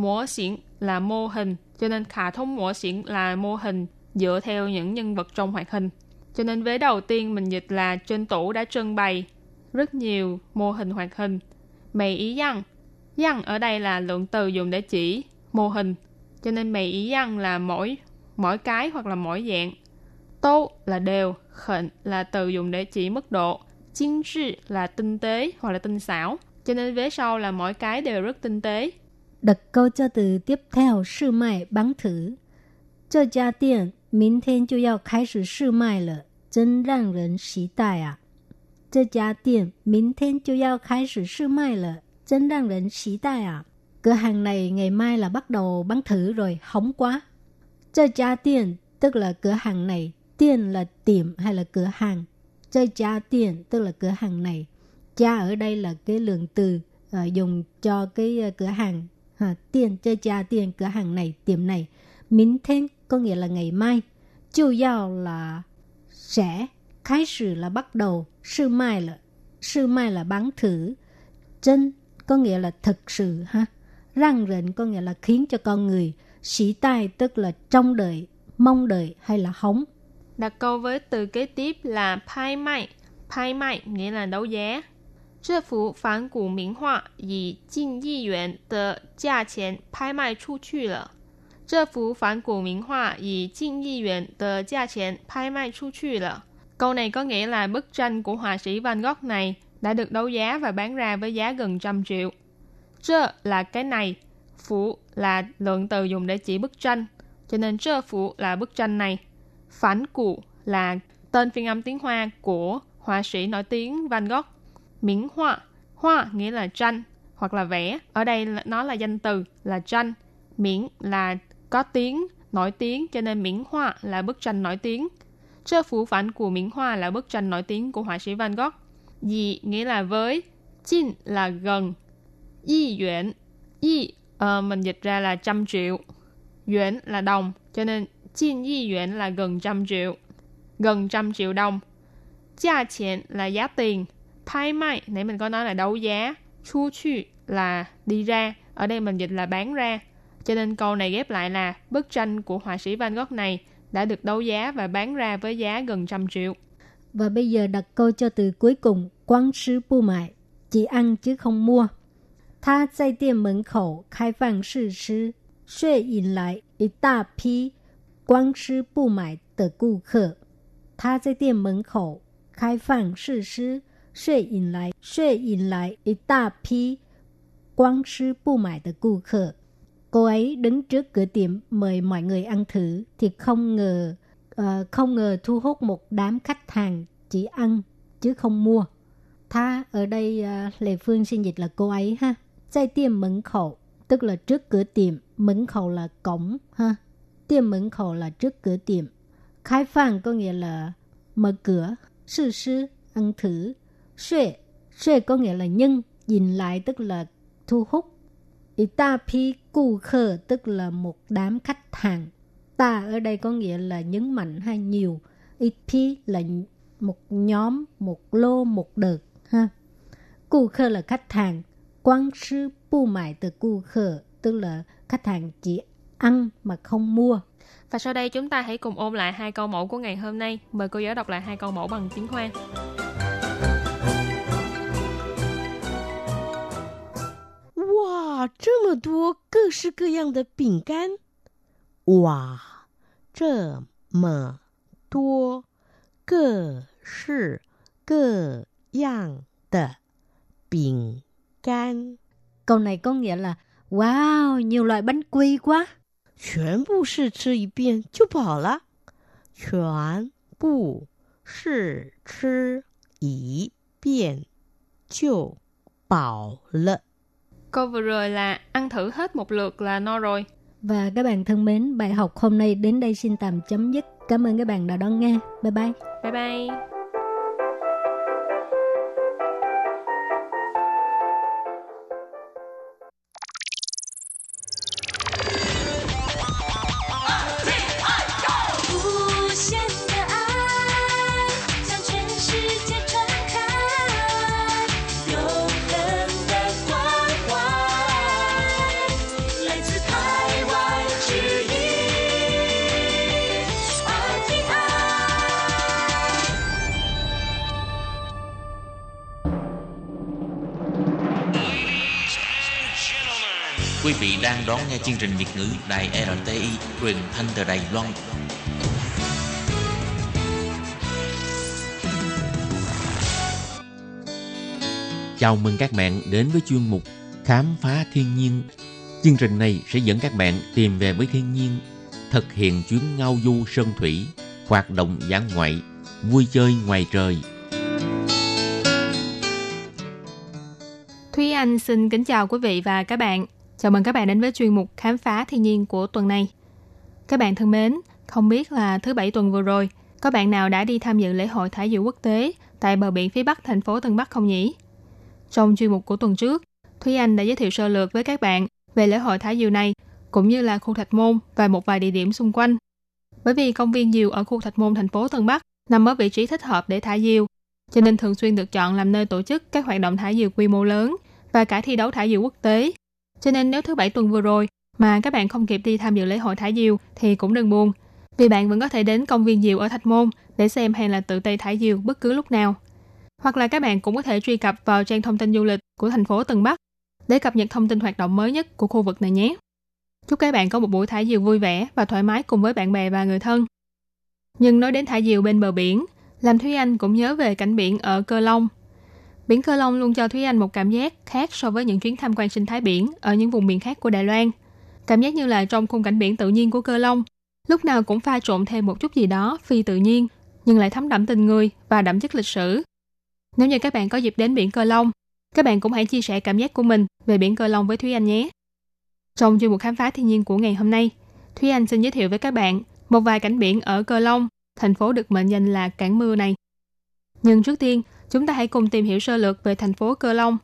mô xỉn là mô hình, cho nên khả thông mô xỉn là mô hình dựa theo những nhân vật trong hoạt hình. Cho nên vế đầu tiên mình dịch là trên tủ đã trưng bày rất nhiều mô hình hoạt hình. Mày ý dân. Dân ở đây là lượng từ dùng để chỉ mô hình. Cho nên mày ý dân là mỗi mỗi cái hoặc là mỗi dạng. Tô là đều, khẩn là từ dùng để chỉ mức độ. Chính trị là tinh tế hoặc là tinh xảo. Cho nên vế sau là mỗi cái đều rất tinh tế đặt câu cho từ tiếp theo sư mai bán thử. Cho gia điện, mình thiên chú yào khai sử sư mai lợ, chân ràng rần xí đại à. Cho gia điện, mình thiên chú yào khai sử sư mai lợ, chân ràng rần xí đại à. Cửa hàng này ngày mai là bắt đầu bán thử rồi, hóng quá. Cho gia điện, tức là cửa hàng này, tiền là tiệm hay là cửa hàng. Cho gia điện, tức là cửa hàng này. Cha ở đây là cái lượng từ uh, dùng cho cái uh, cửa hàng à, tiền cho gia tiền cửa hàng này tiệm này. Minh thiên có nghĩa là ngày mai. Chiều giao là sẽ khai sử là bắt đầu sư mai là sư mai là bán thử. Chân có nghĩa là thực sự ha. Răng rịnh có nghĩa là khiến cho con người. Sĩ tai tức là trong đời mong đợi hay là hóng. Đặt câu với từ kế tiếp là phai mai. Phai mai nghĩa là đấu giá. 这幅反古名画以近亿元的价钱拍卖出去了。这幅反古名画以近亿元的价钱拍卖出去了。Câu này có nghĩa là bức tranh của họa sĩ Van Gogh này đã được đấu giá và bán ra với giá gần trăm triệu. Trơ là cái này, phủ là lượng từ dùng để chỉ bức tranh, cho nên trơ phủ là bức tranh này. Phản cụ là tên phiên âm tiếng Hoa của họa sĩ nổi tiếng Van Gogh. Miễn hoa, hoa nghĩa là tranh hoặc là vẽ. Ở đây nó là danh từ là tranh. Miễn là có tiếng, nổi tiếng, cho nên miễn hoa là bức tranh nổi tiếng. Trơ phủ phản của miễn hoa là bức tranh nổi tiếng của họa sĩ Van Gogh. Dị nghĩa là với, chín là gần, y yuan, y uh, ờ, mình dịch ra là trăm triệu, yuan là đồng, cho nên chín y yuan là gần trăm triệu, gần trăm triệu đồng. Giá tiền là giá tiền, Pai mai, nãy mình có nói là đấu giá. Chu chu là đi ra, ở đây mình dịch là bán ra. Cho nên câu này ghép lại là bức tranh của họa sĩ Van Gogh này đã được đấu giá và bán ra với giá gần trăm triệu. Và bây giờ đặt câu cho từ cuối cùng, quán sư bu mại, chỉ ăn chứ không mua. Tha tại tiền mẫn khẩu khai phang sư sư, xuê yin lại một đa pi quán sư bu mại tờ cụ khở. Tha tại tiệm mẫn khẩu khai phang sư sư, 却引来却引来一大批光吃不买的顾客。Cô ấy đứng trước cửa tiệm mời mọi người ăn thử thì không ngờ uh, không ngờ thu hút một đám khách hàng chỉ ăn chứ không mua. Tha ở đây uh, Lê Phương xin dịch là cô ấy ha. Tại tiệm mẫn khẩu tức là trước cửa tiệm, mẫn khẩu là cổng ha. Tiệm mẫn khẩu là trước cửa tiệm. Khai phang có nghĩa là mở cửa, sư sư ăn thử. Xuệ, xuệ có nghĩa là nhân, nhìn lại tức là thu hút ta pi cu khơ tức là một đám khách hàng. Ta ở đây có nghĩa là nhấn mạnh hay nhiều. Ít pi là một nhóm, một lô, một đợt. ha. Cu khơ là khách hàng. Quang sư bu mại từ cu khơ tức là khách hàng chỉ ăn mà không mua. Và sau đây chúng ta hãy cùng ôn lại hai câu mẫu của ngày hôm nay. Mời cô giáo đọc lại hai câu mẫu bằng tiếng Hoa. 哇，这么多各式各样的饼干！哇，这么多各式各样的饼干。 Câu này có nghĩa là Wow, nhiều loại bánh quy quá. 全部试吃一遍就饱了，全部试吃一遍就饱了。 Câu vừa rồi là ăn thử hết một lượt là no rồi. Và các bạn thân mến, bài học hôm nay đến đây xin tạm chấm dứt. Cảm ơn các bạn đã đón nghe. Bye bye. Bye bye. Nghe chương trình Việt ngữ Đài RTI truyền thanh từ Đài Loan. Chào mừng các bạn đến với chuyên mục Khám phá thiên nhiên. Chương trình này sẽ dẫn các bạn tìm về với thiên nhiên, thực hiện chuyến ngao du sơn thủy, hoạt động dã ngoại, vui chơi ngoài trời – Thúy Anh xin kính chào quý vị và các bạn. Chào mừng các bạn đến với chuyên mục Khám phá thiên nhiên của tuần này. Các bạn thân mến, không biết là thứ bảy tuần vừa rồi, có bạn nào đã đi tham dự lễ hội thả diều quốc tế tại bờ biển phía bắc thành phố Tân Bắc không nhỉ? Trong chuyên mục của tuần trước, Thúy Anh đã giới thiệu sơ lược với các bạn về lễ hội thả diều này, cũng như là khu Thạch Môn và một vài địa điểm xung quanh. Bởi vì công viên diều ở khu Thạch Môn thành phố Tân Bắc nằm ở vị trí thích hợp để thả diều, cho nên thường xuyên được chọn làm nơi tổ chức các hoạt động thả diều quy mô lớn và cả thi đấu thả diều quốc tế. Cho nên nếu thứ bảy tuần vừa rồi mà các bạn không kịp đi tham dự lễ hội thả diều thì cũng đừng buồn, vì bạn vẫn có thể đến công viên diều ở Thạch Môn để xem hay là tự tay thả diều bất cứ lúc nào. Hoặc là các bạn cũng có thể truy cập vào trang thông tin du lịch của thành phố Tân Bắc để cập nhật thông tin hoạt động mới nhất của khu vực này nhé. Chúc các bạn có một buổi thả diều vui vẻ và thoải mái cùng với bạn bè và người thân. Nhưng nói đến thả diều bên bờ biển, làm Thúy Anh cũng nhớ về cảnh biển ở Cơ Long. Biển Cơ Long luôn cho Thúy Anh một cảm giác khác so với những chuyến tham quan sinh thái biển ở những vùng miền khác của Đài Loan. Cảm giác như là trong khung cảnh biển tự nhiên của Cơ Long, lúc nào cũng pha trộn thêm một chút gì đó phi tự nhiên, nhưng lại thấm đậm tình người và đậm chất lịch sử. Nếu như các bạn có dịp đến biển Cơ Long, các bạn cũng hãy chia sẻ cảm giác của mình về biển Cơ Long với Thúy Anh nhé. Trong chuyên mục khám phá thiên nhiên của ngày hôm nay, Thúy Anh xin giới thiệu với các bạn một vài cảnh biển ở Cơ Long thành phố được mệnh danh là Cảng Mưa này. Nhưng trước tiên, chúng ta hãy cùng tìm hiểu sơ lược về thành phố Cơ Long.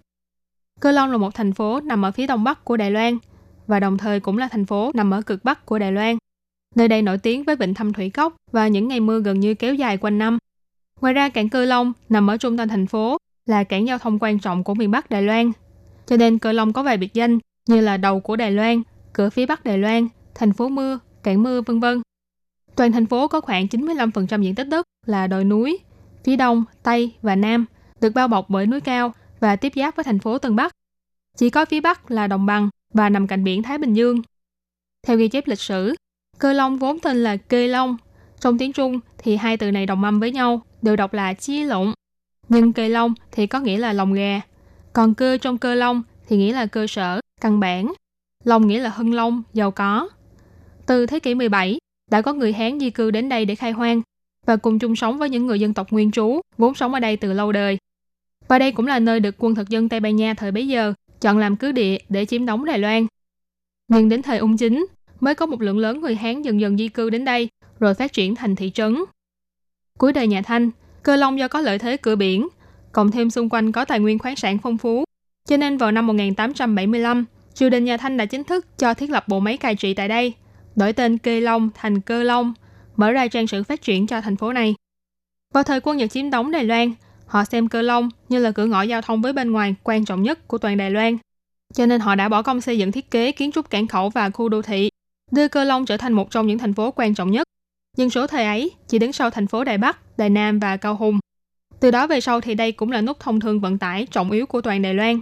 Cơ Long là một thành phố nằm ở phía đông bắc của Đài Loan và đồng thời cũng là thành phố nằm ở cực bắc của Đài Loan. Nơi đây nổi tiếng với vịnh thăm thủy cốc và những ngày mưa gần như kéo dài quanh năm. Ngoài ra, cảng Cơ Long nằm ở trung tâm thành phố là cảng giao thông quan trọng của miền Bắc Đài Loan. Cho nên Cơ Long có vài biệt danh như là đầu của Đài Loan, cửa phía Bắc Đài Loan, thành phố mưa, cảng mưa vân vân. Toàn thành phố có khoảng 95% diện tích đất là đồi núi, phía đông, tây và nam được bao bọc bởi núi cao và tiếp giáp với thành phố Tân Bắc. Chỉ có phía bắc là đồng bằng và nằm cạnh biển Thái Bình Dương. Theo ghi chép lịch sử, cơ long vốn tên là kê long. Trong tiếng Trung thì hai từ này đồng âm với nhau, đều đọc là chi lộn. Nhưng kê long thì có nghĩa là lòng gà. Còn cơ trong cơ long thì nghĩa là cơ sở, căn bản. Long nghĩa là hưng long, giàu có. Từ thế kỷ 17, đã có người Hán di cư đến đây để khai hoang và cùng chung sống với những người dân tộc nguyên trú vốn sống ở đây từ lâu đời. Và đây cũng là nơi được quân thực dân Tây Ban Nha thời bấy giờ chọn làm cứ địa để chiếm đóng Đài Loan. Nhưng đến thời ung chính mới có một lượng lớn người Hán dần dần di cư đến đây rồi phát triển thành thị trấn. Cuối đời nhà Thanh, Cơ Long do có lợi thế cửa biển, cộng thêm xung quanh có tài nguyên khoáng sản phong phú, cho nên vào năm 1875, triều đình nhà Thanh đã chính thức cho thiết lập bộ máy cai trị tại đây, đổi tên Kê Long thành Cơ Long – mở ra trang sử phát triển cho thành phố này. Vào thời quân Nhật chiếm đóng Đài Loan, họ xem Cơ Long như là cửa ngõ giao thông với bên ngoài quan trọng nhất của toàn Đài Loan. Cho nên họ đã bỏ công xây dựng thiết kế kiến trúc cảng khẩu và khu đô thị, đưa Cơ Long trở thành một trong những thành phố quan trọng nhất. Nhưng số thời ấy chỉ đứng sau thành phố Đài Bắc, Đài Nam và Cao Hùng. Từ đó về sau thì đây cũng là nút thông thương vận tải trọng yếu của toàn Đài Loan.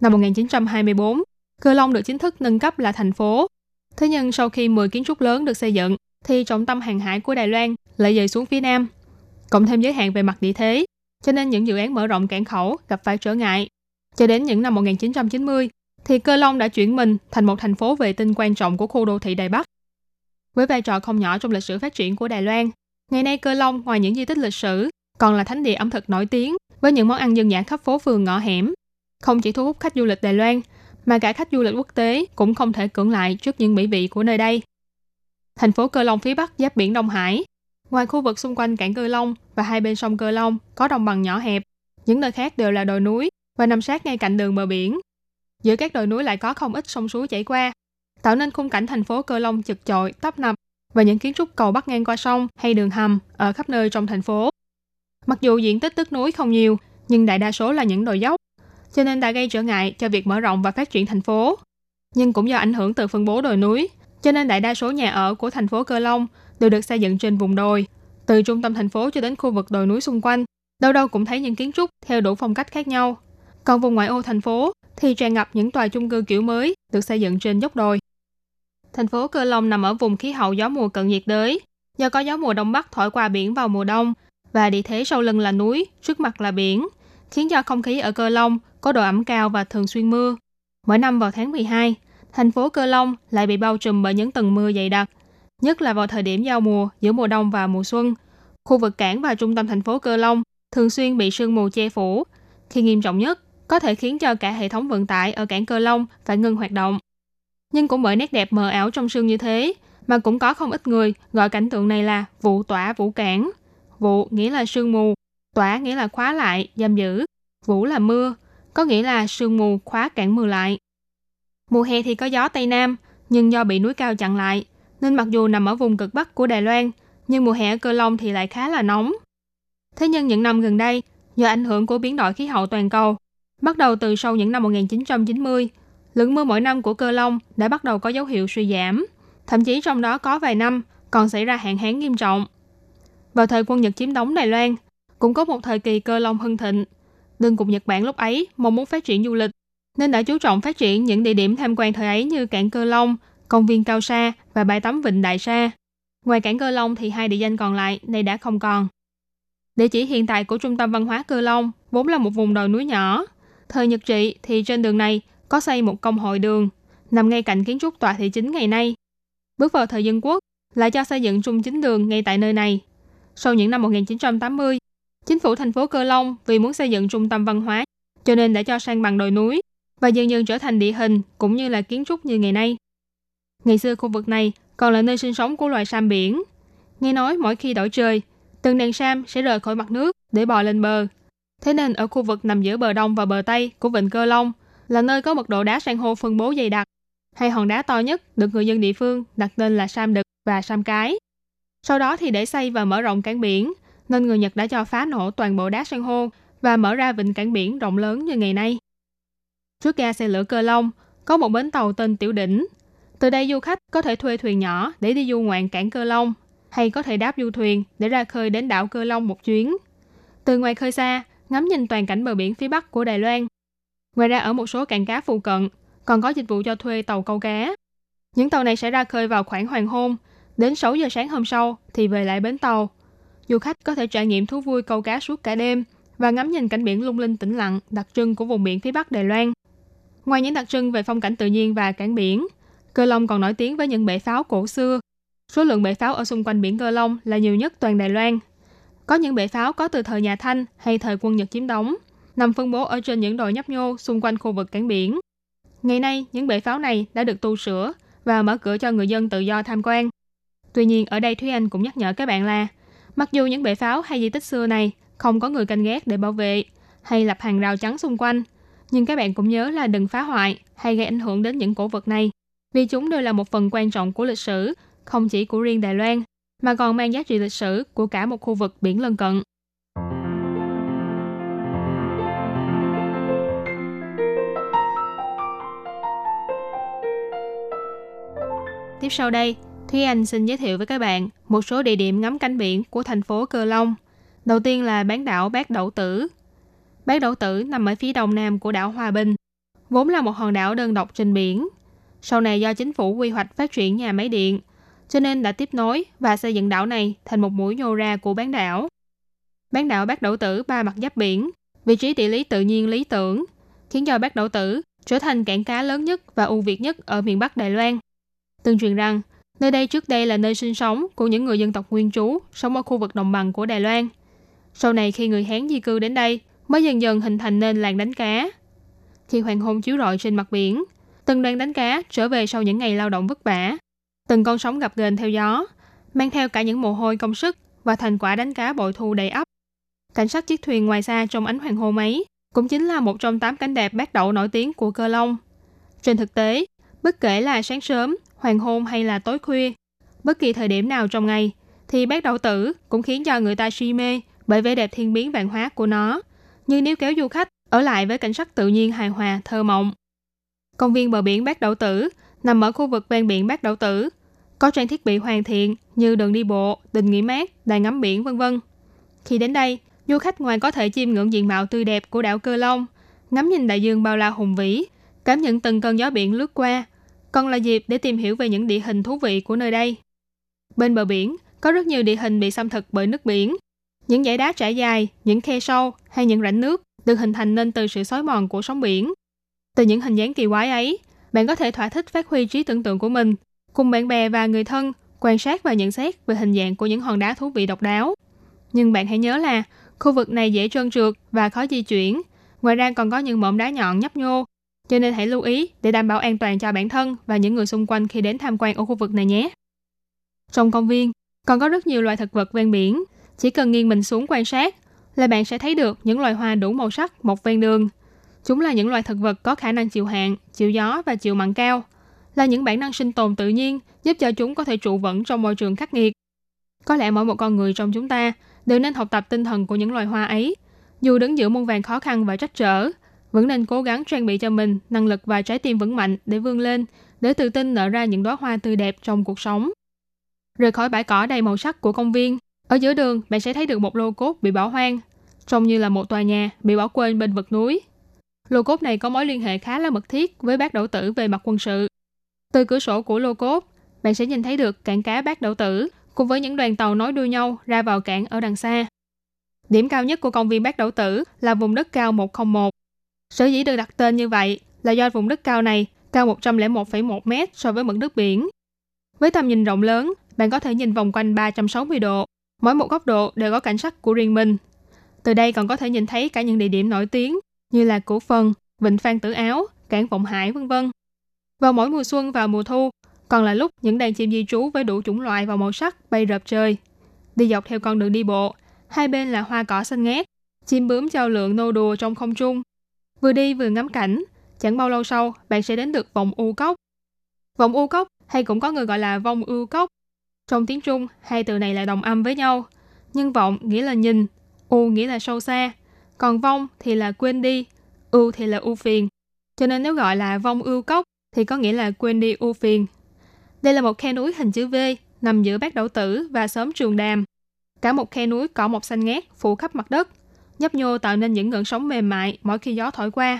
Năm 1924, Cơ Long được chính thức nâng cấp là thành phố. Thế nhưng sau khi 10 kiến trúc lớn được xây dựng, thì trọng tâm hàng hải của Đài Loan lại dời xuống phía Nam. Cộng thêm giới hạn về mặt địa thế, cho nên những dự án mở rộng cảng khẩu gặp phải trở ngại. Cho đến những năm 1990, thì Cơ Long đã chuyển mình thành một thành phố vệ tinh quan trọng của khu đô thị Đài Bắc. Với vai trò không nhỏ trong lịch sử phát triển của Đài Loan, ngày nay Cơ Long ngoài những di tích lịch sử, còn là thánh địa ẩm thực nổi tiếng với những món ăn dân dã khắp phố phường ngõ hẻm. Không chỉ thu hút khách du lịch Đài Loan, mà cả khách du lịch quốc tế cũng không thể cưỡng lại trước những mỹ vị của nơi đây. Thành phố Cơ Long phía Bắc giáp biển Đông Hải. Ngoài khu vực xung quanh cảng Cơ Long và hai bên sông Cơ Long có đồng bằng nhỏ hẹp, những nơi khác đều là đồi núi và nằm sát ngay cạnh đường bờ biển. Giữa các đồi núi lại có không ít sông suối chảy qua, tạo nên khung cảnh thành phố Cơ Long chật chội, tấp nập và những kiến trúc cầu bắc ngang qua sông hay đường hầm ở khắp nơi trong thành phố. Mặc dù diện tích đất núi không nhiều, nhưng đại đa số là những đồi dốc, cho nên đã gây trở ngại cho việc mở rộng và phát triển thành phố. Nhưng cũng do ảnh hưởng từ phân bố đồi núi, cho nên đại đa số nhà ở của thành phố Cơ Long đều được xây dựng trên vùng đồi, từ trung tâm thành phố cho đến khu vực đồi núi xung quanh. Đâu đâu cũng thấy những kiến trúc theo đủ phong cách khác nhau. Còn vùng ngoại ô thành phố thì tràn ngập những tòa chung cư kiểu mới được xây dựng trên dốc đồi. Thành phố Cơ Long nằm ở vùng khí hậu gió mùa cận nhiệt đới, do có gió mùa đông bắc thổi qua biển vào mùa đông và địa thế sau lưng là núi, trước mặt là biển, khiến cho không khí ở Cơ Long có độ ẩm cao và thường xuyên mưa. Mỗi năm vào tháng 12, thành phố Cơ Long lại bị bao trùm bởi những tầng mưa dày đặc, nhất là vào thời điểm giao mùa giữa mùa đông và mùa xuân. Khu vực cảng và trung tâm thành phố Cơ Long thường xuyên bị sương mù che phủ, khi nghiêm trọng nhất có thể khiến cho cả hệ thống vận tải ở cảng Cơ Long phải ngừng hoạt động. Nhưng cũng bởi nét đẹp mờ ảo trong sương như thế, mà cũng có không ít người gọi cảnh tượng này là vụ tỏa vũ cảng. Vụ nghĩa là sương mù, tỏa nghĩa là khóa lại, giam giữ, vũ là mưa, có nghĩa là sương mù khóa cản mưa lại. Mùa hè thì có gió Tây Nam, nhưng do bị núi cao chặn lại, nên mặc dù nằm ở vùng cực Bắc của Đài Loan, nhưng mùa hè ở Cơ Long thì lại khá là nóng. Thế nhưng những năm gần đây, do ảnh hưởng của biến đổi khí hậu toàn cầu, bắt đầu từ sau những năm 1990, lượng mưa mỗi năm của Cơ Long đã bắt đầu có dấu hiệu suy giảm. Thậm chí trong đó có vài năm còn xảy ra hạn hán nghiêm trọng. Vào thời quân Nhật chiếm đóng Đài Loan, cũng có một thời kỳ Cơ Long hưng thịnh. Đương cục Nhật Bản lúc ấy mong muốn phát triển du lịch, nên đã chú trọng phát triển những địa điểm tham quan thời ấy như cảng Cơ Long, công viên Cao Sa và bãi tắm Vịnh Đại Sa. Ngoài cảng Cơ Long thì hai địa danh còn lại nay đã không còn. Địa chỉ hiện tại của Trung tâm Văn hóa Cơ Long vốn là một vùng đồi núi nhỏ. Thời Nhật trị thì trên đường này có xây một công hội đường, nằm ngay cạnh kiến trúc tòa thị chính ngày nay. Bước vào thời dân quốc, lại cho xây dựng trung chính đường ngay tại nơi này. Sau những năm 1980, chính phủ thành phố Cơ Long vì muốn xây dựng trung tâm văn hóa, cho nên đã cho sang bằng đồi núi và dần dần trở thành địa hình cũng như là kiến trúc như ngày nay. Ngày xưa khu vực này còn là nơi sinh sống của loài sam biển. Nghe nói mỗi khi đổi trời, từng đàn sam sẽ rời khỏi mặt nước để bò lên bờ. Thế nên ở khu vực nằm giữa bờ đông và bờ tây của vịnh Cơ Long là nơi có mật độ đá san hô phân bố dày đặc. Hai hòn đá to nhất được người dân địa phương đặt tên là Sam Đực và Sam Cái. Sau đó thì để xây và mở rộng cảng biển, nên người Nhật đã cho phá nổ toàn bộ đá san hô và mở ra vịnh cảng biển rộng lớn như ngày nay. Trước ga xe lửa Cơ Long, có một bến tàu tên Tiểu Đỉnh. Từ đây du khách có thể thuê thuyền nhỏ để đi du ngoạn cảng Cơ Long, hay có thể đáp du thuyền để ra khơi đến đảo Cơ Long một chuyến. Từ ngoài khơi xa, ngắm nhìn toàn cảnh bờ biển phía bắc của Đài Loan. Ngoài ra ở một số cảng cá phụ cận, còn có dịch vụ cho thuê tàu câu cá. Những tàu này sẽ ra khơi vào khoảng hoàng hôn, đến 6 giờ sáng hôm sau thì về lại bến tàu. Du khách có thể trải nghiệm thú vui câu cá suốt cả đêm và ngắm nhìn cảnh biển lung linh tĩnh lặng đặc trưng của vùng biển phía Bắc Đài Loan. Ngoài những đặc trưng về phong cảnh tự nhiên và cảng biển, Cơ Long còn nổi tiếng với những bể pháo cổ xưa. Số lượng bể pháo ở xung quanh biển Cơ Long là nhiều nhất toàn Đài Loan. Có những bể pháo có từ thời nhà Thanh hay thời quân Nhật chiếm đóng, nằm phân bố ở trên những đồi nhấp nhô xung quanh khu vực cảng biển. Ngày nay, những bể pháo này đã được tu sửa và mở cửa cho người dân tự do tham quan. Tuy nhiên, ở đây Thúy Anh cũng nhắc nhở các bạn là, mặc dù những bể pháo hay di tích xưa này không có người canh gác để bảo vệ hay lập hàng rào chắn xung quanh, nhưng các bạn cũng nhớ là đừng phá hoại hay gây ảnh hưởng đến những cổ vật này, vì chúng đều là một phần quan trọng của lịch sử, không chỉ của riêng Đài Loan, mà còn mang giá trị lịch sử của cả một khu vực biển lân cận. Tiếp sau đây, Thúy Anh xin giới thiệu với các bạn một số địa điểm ngắm cảnh biển của thành phố Cơ Long. Đầu tiên là bán đảo Bát Đậu Tử. Bát đảo Tử nằm ở phía đông nam của đảo Hòa Bình, vốn là một hòn đảo đơn độc trên biển. Sau này do chính phủ quy hoạch phát triển nhà máy điện, cho nên đã tiếp nối và xây dựng đảo này thành một mũi nhô ra của bán đảo. Bán đảo Bát Đậu Tử ba mặt giáp biển, vị trí địa lý tự nhiên lý tưởng, khiến cho Bát Đậu Tử trở thành cảng cá lớn nhất và ưu việt nhất ở miền Bắc Đài Loan. Tương truyền rằng, nơi đây trước đây là nơi sinh sống của những người dân tộc nguyên trú sống ở khu vực đồng bằng của Đài Loan. Sau này khi người Hán di cư đến đây, mới dần dần hình thành nên làng đánh cá. Khi hoàng hôn chiếu rọi trên mặt biển, từng đoàn đánh cá trở về sau những ngày lao động vất vả. Từng con sóng gặp gền theo gió, mang theo cả những mồ hôi công sức và thành quả đánh cá bội thu đầy ắp. Cảnh sát chiếc thuyền ngoài xa trong ánh hoàng hôn ấy cũng chính là một trong tám cảnh đẹp bát đậu nổi tiếng của cơ long. Trên thực tế, bất kể là sáng sớm, hoàng hôn hay là tối khuya, bất kỳ thời điểm nào trong ngày, thì bát đậu tử cũng khiến cho người ta si mê bởi vẻ đẹp thiên biến vạn hóa của nó, như nếu kéo du khách ở lại với cảnh sắc tự nhiên hài hòa thơ mộng. Công viên bờ biển Bát Đậu Tử nằm ở khu vực ven biển Bát Đậu Tử, có trang thiết bị hoàn thiện như đường đi bộ, đình nghỉ mát, đài ngắm biển vân vân. Khi đến đây, du khách ngoài có thể chiêm ngưỡng diện mạo tươi đẹp của đảo Cơ Long, ngắm nhìn đại dương bao la hùng vĩ, cảm nhận từng cơn gió biển lướt qua, còn là dịp để tìm hiểu về những địa hình thú vị của nơi đây. Bên bờ biển có rất nhiều địa hình bị xâm thực bởi nước biển. Những dãy đá trải dài, những khe sâu hay những rãnh nước được hình thành nên từ sự xói mòn của sóng biển. Từ những hình dáng kỳ quái ấy, bạn có thể thỏa thích phát huy trí tưởng tượng của mình, cùng bạn bè và người thân quan sát và nhận xét về hình dạng của những hòn đá thú vị độc đáo. Nhưng bạn hãy nhớ là khu vực này dễ trơn trượt và khó di chuyển. Ngoài ra còn có những mỏm đá nhọn nhấp nhô, cho nên hãy lưu ý để đảm bảo an toàn cho bản thân và những người xung quanh khi đến tham quan ở khu vực này nhé. Trong công viên, còn có rất nhiều loài thực vật ven biển. Chỉ cần nghiêng mình xuống quan sát là bạn sẽ thấy được những loài hoa đủ màu sắc một ven đường. Chúng là những loài thực vật có khả năng chịu hạn, chịu gió và chịu mặn cao, là những bản năng sinh tồn tự nhiên giúp cho chúng có thể trụ vững trong môi trường khắc nghiệt. Có lẽ mỗi một con người trong chúng ta đều nên học tập tinh thần của những loài hoa ấy. Dù đứng giữa muôn vàng khó khăn và trách trở, vẫn nên cố gắng trang bị cho mình năng lực và trái tim vững mạnh để vươn lên, để tự tin nở ra những đóa hoa tươi đẹp trong cuộc sống. Rời khỏi bãi cỏ đầy màu sắc của công viên, ở giữa đường bạn sẽ thấy được một lô cốt bị bỏ hoang, trông như là một tòa nhà bị bỏ quên bên vực núi. Lô cốt này có mối liên hệ khá là mật thiết với bác đậu tử về mặt quân sự. Từ cửa sổ của lô cốt, bạn sẽ nhìn thấy được cảng cá bác đậu tử cùng với những đoàn tàu nối đuôi nhau ra vào cảng ở đằng xa. Điểm cao nhất của công viên bác đậu tử là vùng đất cao 101. Sở dĩ được đặt tên như vậy là do vùng đất cao này cao 101,1 mét so với mực nước biển. Với tầm nhìn rộng lớn, bạn có thể nhìn vòng quanh 360 độ. Mỗi một góc độ đều có cảnh sắc của riêng mình. Từ đây còn có thể nhìn thấy cả những địa điểm nổi tiếng như là Cổ Phần, Vịnh Phan Tử Áo, Cảng Vọng Hải, vân vân. Vào mỗi mùa xuân và mùa thu, còn là lúc những đàn chim di trú với đủ chủng loại và màu sắc bay rợp trời. Đi dọc theo con đường đi bộ, hai bên là hoa cỏ xanh ngát, chim bướm trao lượng nô đùa trong không trung. Vừa đi vừa ngắm cảnh, chẳng bao lâu sau bạn sẽ đến được vòng u cốc. Vòng u cốc hay cũng có người gọi là vòng ưu cốc. Trong tiếng Trung, hai từ này là đồng âm với nhau. Nhân vọng nghĩa là nhìn, u nghĩa là sâu xa, còn vong thì là quên đi, ưu thì là ưu phiền. Cho nên nếu gọi là vong ưu cốc thì có nghĩa là quên đi ưu phiền. Đây là một khe núi hình chữ V nằm giữa bát đậu tử và xóm trường đàm. Cả một khe núi cỏ mọc xanh ngát phủ khắp mặt đất, nhấp nhô tạo nên những gợn sóng mềm mại mỗi khi gió thổi qua.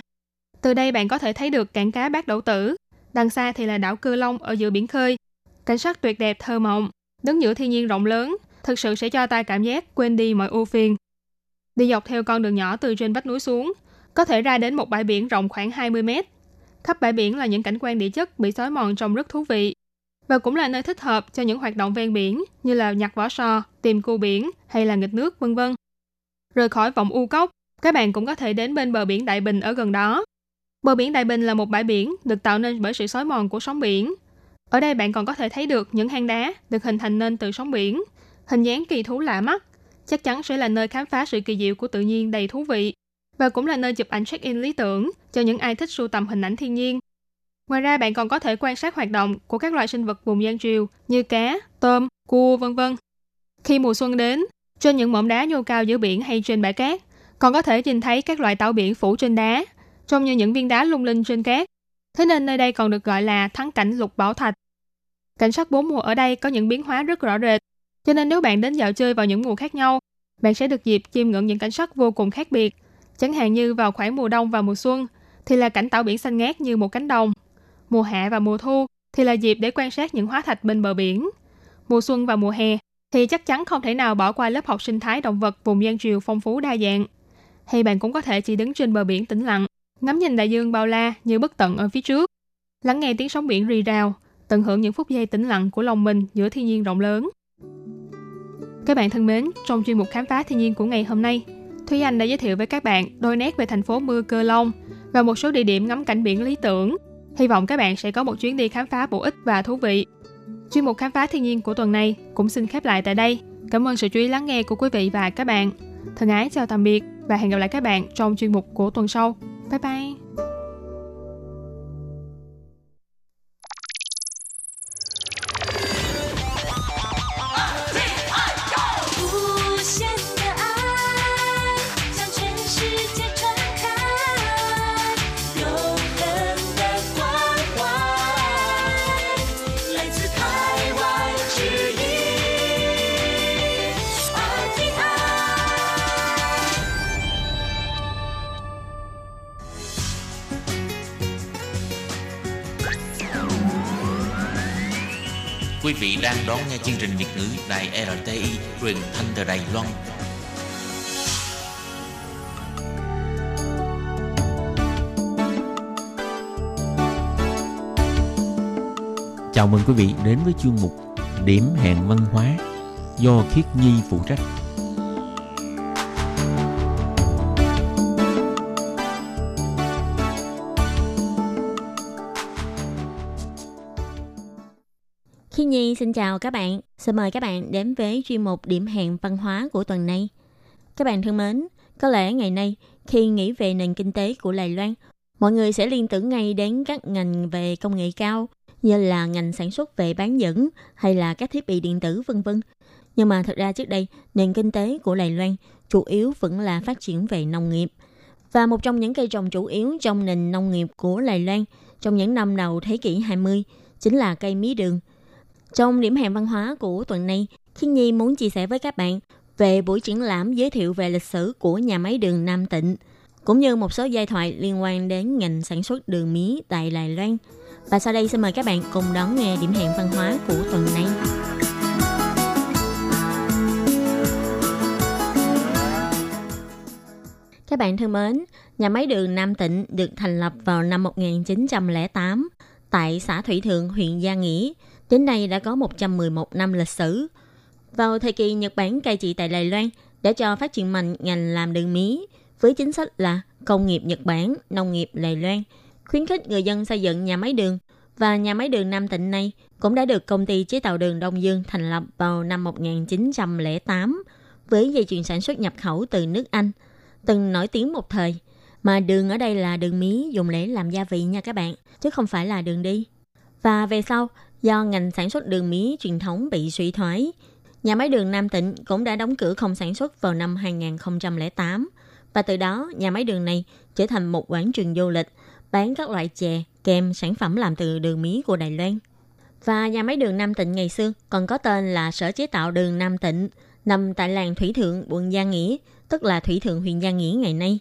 Từ đây bạn có thể thấy được cảng cá bát đậu tử, đằng xa thì là đảo Cư Long ở giữa biển khơi. Cảnh sắc tuyệt đẹp thơ mộng, đứng giữa thiên nhiên rộng lớn, thực sự sẽ cho ta cảm giác quên đi mọi ưu phiền. Đi dọc theo con đường nhỏ từ trên vách núi xuống, có thể ra đến một bãi biển rộng khoảng 20 mét. Khắp bãi biển là những cảnh quan địa chất bị xói mòn trông rất thú vị và cũng là nơi thích hợp cho những hoạt động ven biển như là nhặt vỏ sò, tìm cua biển hay là nghịch nước vân vân. Rời khỏi vòng U Cốc, các bạn cũng có thể đến bên bờ biển Đại Bình ở gần đó. Bờ biển Đại Bình là một bãi biển được tạo nên bởi sự xói mòn của sóng biển. Ở đây bạn còn có thể thấy được những hang đá được hình thành nên từ sóng biển, hình dáng kỳ thú lạ mắt. Chắc chắn sẽ là nơi khám phá sự kỳ diệu của tự nhiên đầy thú vị và cũng là nơi chụp ảnh check-in lý tưởng cho những ai thích sưu tầm hình ảnh thiên nhiên Ngoài ra bạn còn có thể quan sát hoạt động của các loài sinh vật vùng gian triều như cá, tôm, cua vân vân. Khi mùa xuân đến, trên những mỏm đá nhô cao giữa biển hay trên bãi cát, còn có thể nhìn thấy các loại tảo biển phủ trên đá, trông như những viên đá lung linh trên cát. Thế nên nơi đây còn được gọi là thắng cảnh lục bảo thạch. Cảnh sắc bốn mùa ở đây có những biến hóa rất rõ rệt, cho nên nếu bạn đến dạo chơi vào những mùa khác nhau, bạn sẽ được dịp chiêm ngưỡng những cảnh sắc vô cùng khác biệt. Chẳng hạn như vào khoảng mùa đông và mùa xuân, thì là cảnh tảo biển xanh ngát như một cánh đồng, Mùa hạ và mùa thu thì là dịp để quan sát những hóa thạch bên bờ biển. Mùa xuân và mùa hè thì chắc chắn không thể nào bỏ qua lớp học sinh thái động vật vùng gian Triều phong phú đa dạng. Hay bạn cũng có thể chỉ đứng trên bờ biển tĩnh lặng, ngắm nhìn đại dương bao la như bất tận ở phía trước, lắng nghe tiếng sóng biển rì rào, tận hưởng những phút giây tĩnh lặng của lòng mình giữa thiên nhiên rộng lớn. Các bạn thân mến, trong chuyên mục khám phá thiên nhiên của ngày hôm nay, Thúy Anh đã giới thiệu với các bạn đôi nét về thành phố mưa Cơ Long và một số địa điểm ngắm cảnh biển lý tưởng Hy vọng các bạn sẽ có một chuyến đi khám phá bổ ích và thú vị. Chuyên mục khám phá thiên nhiên của tuần này cũng xin khép lại tại đây. Cảm ơn sự chú ý lắng nghe của quý vị và các bạn. Thân ái chào tạm biệt và hẹn gặp lại các bạn trong chuyên mục của tuần sau. Bye bye! Đang đón nghe chương trình Việt ngữ Đài RTI truyền thanh từ Đài Loan. Chào mừng quý vị đến với chuyên mục Điểm hẹn văn hóa do Khiết Nhi phụ trách. Xin chào các bạn. Xin mời các bạn đến với chuyên mục điểm hẹn văn hóa của tuần này. Các bạn thân mến, có lẽ ngày nay khi nghĩ về nền kinh tế của Đài Loan, mọi người sẽ liên tưởng ngay đến các ngành về công nghệ cao như là ngành sản xuất về bán dẫn hay là các thiết bị điện tử vân vân. Nhưng mà thật ra trước đây, nền kinh tế của Đài Loan chủ yếu vẫn là phát triển về nông nghiệp. Và một trong những cây trồng chủ yếu trong nền nông nghiệp của Đài Loan trong những năm đầu thế kỷ 20 chính là cây mía đường. Trong điểm hẹn văn hóa của tuần này, khi Nhi muốn chia sẻ với các bạn về buổi triển lãm giới thiệu về lịch sử của nhà máy đường Nam Tịnh, cũng như một số giai thoại liên quan đến ngành sản xuất đường mía tại Đài Loan. Và sau đây xin mời các bạn cùng đón nghe điểm hẹn văn hóa của tuần này. Các bạn thân mến, nhà máy đường Nam Tịnh được thành lập vào năm 1908 tại xã Thủy Thượng, huyện Gia Nghĩa. Đến nay đã có 111 năm lịch sử. Vào thời kỳ Nhật Bản cai trị tại Đài Loan, đã cho phát triển mạnh ngành làm đường mía với chính sách là công nghiệp Nhật Bản, nông nghiệp Đài Loan, khuyến khích người dân xây dựng nhà máy đường và nhà máy đường Nam Tịnh này cũng đã được công ty chế tạo đường Đông Dương thành lập vào năm 1908 với dây chuyền sản xuất nhập khẩu từ nước Anh, từng nổi tiếng một thời. Mà đường ở đây là đường mía dùng để làm gia vị nha các bạn, chứ không phải là đường đi. Và về sau, do ngành sản xuất đường mía truyền thống bị suy thoái, nhà máy đường Nam Tịnh cũng đã đóng cửa không sản xuất vào năm 2008. Và từ đó, nhà máy đường này trở thành một quán trường du lịch, bán các loại chè, kem, sản phẩm làm từ đường mía của Đài Loan. Và nhà máy đường Nam Tịnh ngày xưa còn có tên là Sở chế tạo đường Nam Tịnh, nằm tại làng Thủy Thượng, quận Gia Nghĩa, tức là Thủy Thượng huyện Gia Nghĩa ngày nay.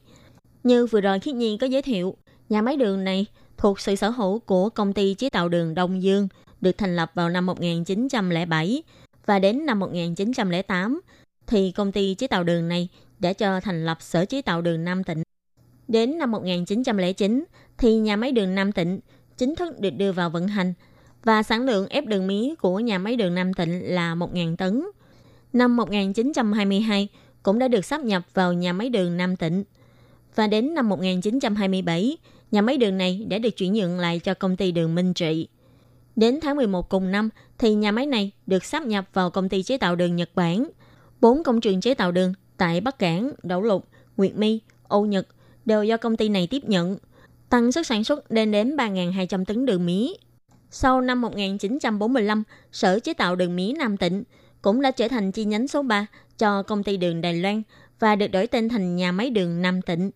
Như vừa rồi Khiết Nhi có giới thiệu, nhà máy đường này thuộc sự sở hữu của công ty chế tạo đường Đông Dương, được thành lập vào năm 1907 và đến năm 1908 thì công ty chế tạo đường này đã cho thành lập sở chế tạo đường Nam Tịnh. Đến năm 1909 thì nhà máy đường Nam Tịnh chính thức được đưa vào vận hành và sản lượng ép đường mía của nhà máy đường Nam Tịnh là 1.000 tấn. Năm 1922 cũng đã được sắp nhập vào nhà máy đường Nam Tịnh. Và đến năm 1927, nhà máy đường này đã được chuyển nhượng lại cho công ty đường Minh Trị. Đến tháng 11 cùng năm thì nhà máy này được sắp nhập vào công ty chế tạo đường Nhật Bản. Bốn công trường chế tạo đường tại Bắc Cảng, Đậu Lục, Nguyệt My, Âu Nhật đều do công ty này tiếp nhận, tăng sức sản xuất lên đến 3.200 tấn đường mía. Sau năm 1945, Sở chế tạo đường mía Nam Tịnh cũng đã trở thành chi nhánh số 3 cho công ty đường Đài Loan và được đổi tên thành nhà máy đường Nam Tịnh.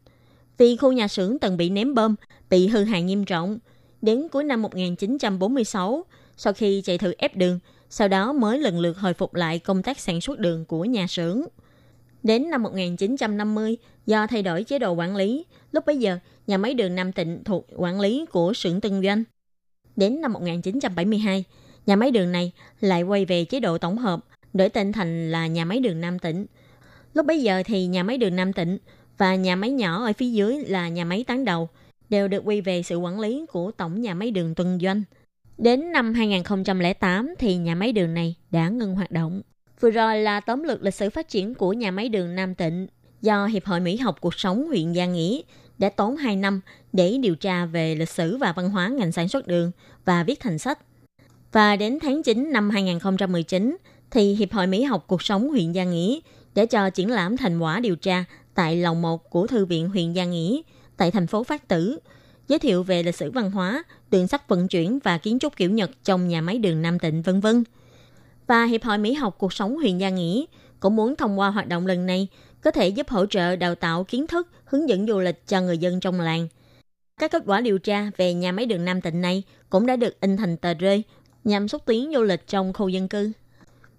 Vì khu nhà xưởng từng bị ném bom, bị hư hại nghiêm trọng. Đến cuối năm 1946, sau khi chạy thử ép đường, sau đó mới lần lượt hồi phục lại công tác sản xuất đường của nhà xưởng. Đến năm 1950, do thay đổi chế độ quản lý, lúc bấy giờ nhà máy đường Nam Tịnh thuộc quản lý của xưởng Tân Doanh. Đến năm 1972, nhà máy đường này lại quay về chế độ tổng hợp, đổi tên thành là nhà máy đường Nam Tịnh. Lúc bấy giờ thì nhà máy đường Nam Tịnh và nhà máy nhỏ ở phía dưới là nhà máy tán đầu, đều được quy về sự quản lý của tổng nhà máy đường tuần Doanh. Đến năm 2008 thì nhà máy đường này đã ngừng hoạt động. Vừa rồi là tóm lược lịch sử phát triển của nhà máy đường Nam Tịnh do Hiệp hội Mỹ học cuộc sống huyện Gia Nghĩa đã tốn 2 năm để điều tra về lịch sử và văn hóa ngành sản xuất đường và viết thành sách. Và đến tháng 9 năm 2019 thì Hiệp hội Mỹ học cuộc sống huyện Gia Nghĩa đã cho triển lãm thành quả điều tra tại lầu 1 của Thư viện huyện Gia Nghĩa tại thành phố Phát Tử, giới thiệu về lịch sử văn hóa, đường sắt vận chuyển và kiến trúc kiểu Nhật trong nhà máy đường Nam Tịnh vân vân. Và Hiệp hội Mỹ học cuộc sống huyện Gia Nghĩa cũng muốn thông qua hoạt động lần này có thể giúp hỗ trợ đào tạo kiến thức, hướng dẫn du lịch cho người dân trong làng. Các kết quả điều tra về nhà máy đường Nam Tịnh này cũng đã được in thành tờ rơi nhằm xúc tiến du lịch trong khu dân cư.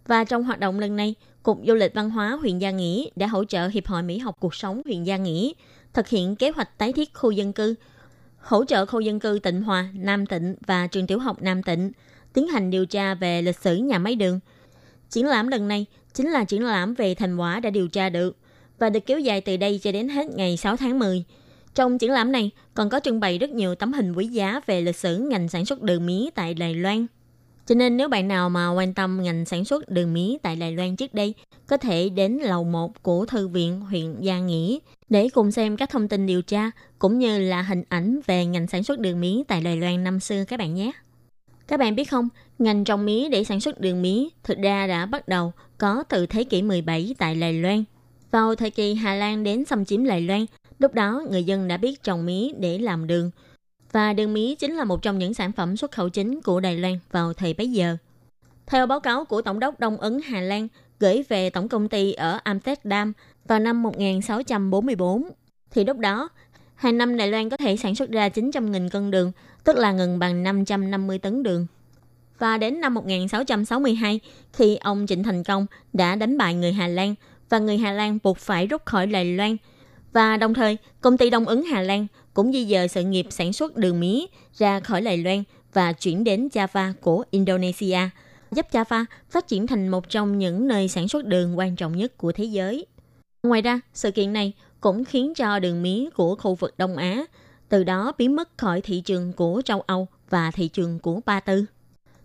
Và trong hoạt động lần này, Cục Du lịch Văn hóa huyện Gia Nghĩa đã hỗ trợ Hiệp hội Mỹ học cuộc sống huyện Gia Nghĩa thực hiện kế hoạch tái thiết khu dân cư, hỗ trợ khu dân cư Tịnh Hòa, Nam Tịnh và trường tiểu học Nam Tịnh tiến hành điều tra về lịch sử nhà máy đường. Triển lãm lần này chính là triển lãm về thành quả đã điều tra được và được kéo dài từ đây cho đến hết ngày 6 tháng 10. Trong triển lãm này còn có trưng bày rất nhiều tấm hình quý giá về lịch sử ngành sản xuất đường mía tại Đài Loan. Cho nên nếu bạn nào mà quan tâm ngành sản xuất đường mía tại Đài Loan trước đây, có thể đến lầu 1 của Thư viện huyện Gia Nghĩa để cùng xem các thông tin điều tra cũng như là hình ảnh về ngành sản xuất đường mía tại Đài Loan năm xưa các bạn nhé. Các bạn biết không, ngành trồng mía để sản xuất đường mía thực ra đã bắt đầu có từ thế kỷ 17 tại Đài Loan. Vào thời kỳ Hà Lan đến xâm chiếm Đài Loan, lúc đó người dân đã biết trồng mía để làm đường. Và đường mía chính là một trong những sản phẩm xuất khẩu chính của Đài Loan vào thời bấy giờ. Theo báo cáo của Tổng đốc Đông Ấn Hà Lan gửi về tổng công ty ở Amsterdam vào năm 1644, thì lúc đó, hàng năm Đài Loan có thể sản xuất ra 900.000 cân đường, tức là gần bằng 550 tấn đường. Và đến năm 1662, khi ông Trịnh Thành Công đã đánh bại người Hà Lan và người Hà Lan buộc phải rút khỏi Đài Loan. Và đồng thời, công ty Đông Ứng Hà Lan cũng di dời sự nghiệp sản xuất đường mía ra khỏi Đài Loan và chuyển đến Java của Indonesia, giúp Java phát triển thành một trong những nơi sản xuất đường quan trọng nhất của thế giới. Ngoài ra, sự kiện này cũng khiến cho đường mía của khu vực Đông Á từ đó biến mất khỏi thị trường của châu Âu và thị trường của Ba Tư.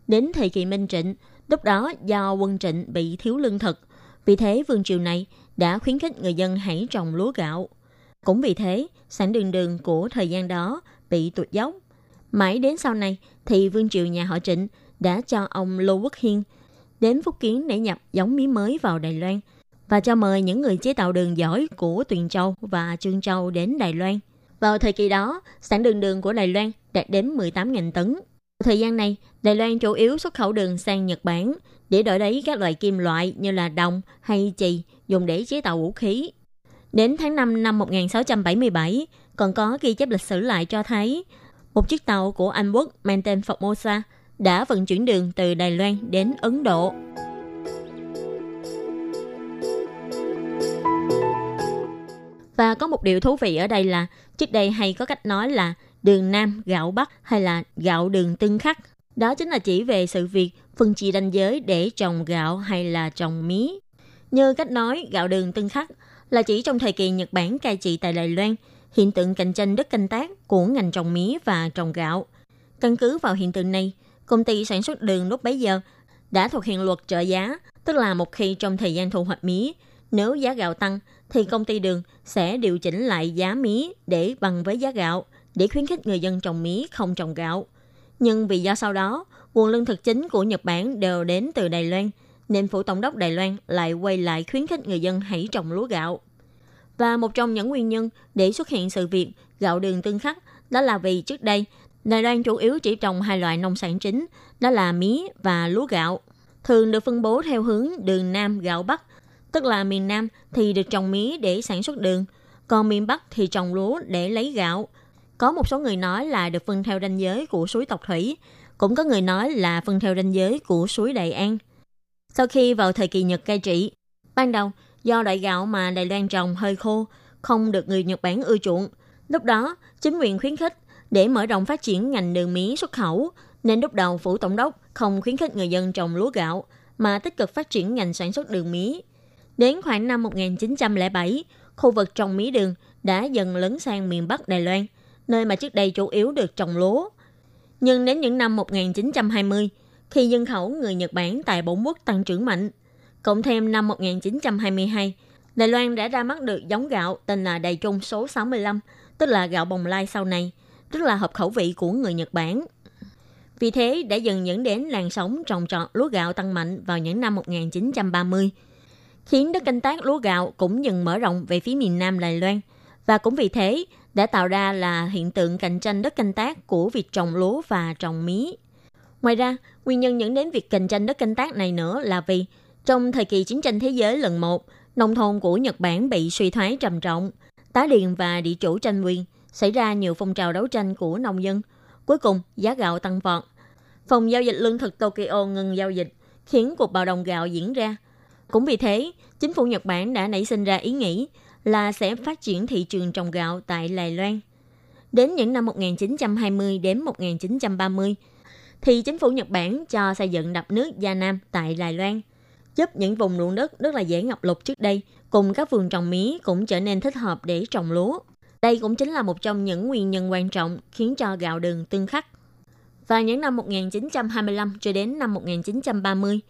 Đến thời kỳ Minh Trịnh, lúc đó do quân Trịnh bị thiếu lương thực, vì thế vương triều này đã khuyến khích người dân hãy trồng lúa gạo. Cũng vì thế, sản đường đường của thời gian đó bị tụt dốc. Mãi đến sau này thì vương triều nhà họ Trịnh đã cho ông Lô Quốc Hiên đến Phúc Kiến để nhập giống mía mới vào Đài Loan và cho mời những người chế tạo đường giỏi của Tuyền Châu và Trương Châu đến Đài Loan. Vào thời kỳ đó, sản đường đường của Đài Loan đạt đến 18.000 tấn. Thời gian này, Đài Loan chủ yếu xuất khẩu đường sang Nhật Bản để đổi lấy các loại kim loại như là đồng hay chì dùng để chế tạo vũ khí. Đến tháng 5 năm 1677, còn có ghi chép lịch sử lại cho thấy một chiếc tàu của Anh Quốc mang tên Formosa đã vận chuyển đường từ Đài Loan đến Ấn Độ. Và có một điều thú vị ở đây là trước đây hay có cách nói là đường Nam gạo Bắc hay là gạo đường tương khắc. Đó chính là chỉ về sự việc phân chia ranh giới để trồng gạo hay là trồng mía. Như cách nói gạo đường tương khắc là chỉ trong thời kỳ Nhật Bản cai trị tại Đài Loan, hiện tượng cạnh tranh đất canh tác của ngành trồng mía và trồng gạo. Căn cứ vào hiện tượng này, công ty sản xuất đường lúc bấy giờ đã thực hiện luật trợ giá, tức là một khi trong thời gian thu hoạch mía, nếu giá gạo tăng thì công ty đường sẽ điều chỉnh lại giá mía để bằng với giá gạo để khuyến khích người dân trồng mía không trồng gạo. Nhưng vì do sau đó, nguồn lương thực chính của Nhật Bản đều đến từ Đài Loan, nên phủ tổng đốc Đài Loan lại quay lại khuyến khích người dân hãy trồng lúa gạo. Và một trong những nguyên nhân để xuất hiện sự việc gạo đường tương khắc đó là vì trước đây Đài Loan chủ yếu chỉ trồng hai loại nông sản chính, đó là mía và lúa gạo. Thường được phân bố theo hướng đường Nam gạo Bắc Tức là miền Nam thì được trồng mía để sản xuất đường, còn miền Bắc thì trồng lúa để lấy gạo. Có một số người nói là được phân theo ranh giới của suối Tộc Thủy, cũng có người nói là phân theo ranh giới của suối Đại An. Sau khi vào thời kỳ Nhật cai trị, ban đầu do loại gạo mà Đài Loan trồng hơi khô, không được người Nhật Bản ưa chuộng. Lúc đó, chính quyền khuyến khích để mở rộng phát triển ngành đường mía xuất khẩu, nên lúc đầu phủ tổng đốc không khuyến khích người dân trồng lúa gạo, mà tích cực phát triển ngành sản xuất đường mía. Đến khoảng năm 1907, khu vực trồng mía đường đã dần lấn sang miền Bắc Đài Loan, nơi mà trước đây chủ yếu được trồng lúa. Nhưng đến những năm 1920, khi dân khẩu người Nhật Bản tại bốn quốc tăng trưởng mạnh, cộng thêm năm 1922, Đài Loan đã ra mắt được giống gạo tên là Đài Trung số 65, tức là gạo bồng lai sau này, rất là hợp khẩu vị của người Nhật Bản. Vì thế đã dần dẫn đến làn sóng trồng trọt lúa gạo tăng mạnh vào những năm 1930 khiến đất canh tác lúa gạo cũng dần mở rộng về phía miền Nam Đài Loan. Và cũng vì thế, đã tạo ra là hiện tượng cạnh tranh đất canh tác của việc trồng lúa và trồng mía. Ngoài ra, nguyên nhân dẫn đến việc cạnh tranh đất canh tác này nữa là vì trong thời kỳ chiến tranh thế giới lần một, nông thôn của Nhật Bản bị suy thoái trầm trọng, tá điền và địa chủ tranh quyền, xảy ra nhiều phong trào đấu tranh của nông dân. Cuối cùng, giá gạo tăng vọt. Phòng giao dịch lương thực Tokyo ngừng giao dịch, khiến cuộc bạo động gạo diễn ra – cũng vì thế, chính phủ Nhật Bản đã nảy sinh ra ý nghĩ là sẽ phát triển thị trường trồng gạo tại Đài Loan. Đến những năm 1920 đến 1930, thì chính phủ Nhật Bản cho xây dựng đập nước Gia Nam tại Đài Loan, giúp những vùng ruộng đất rất là dễ ngập lụt trước đây cùng các vườn trồng mía cũng trở nên thích hợp để trồng lúa. Đây cũng chính là một trong những nguyên nhân quan trọng khiến cho gạo đường tương khắc. Vào những năm 1925 cho đến năm 1930,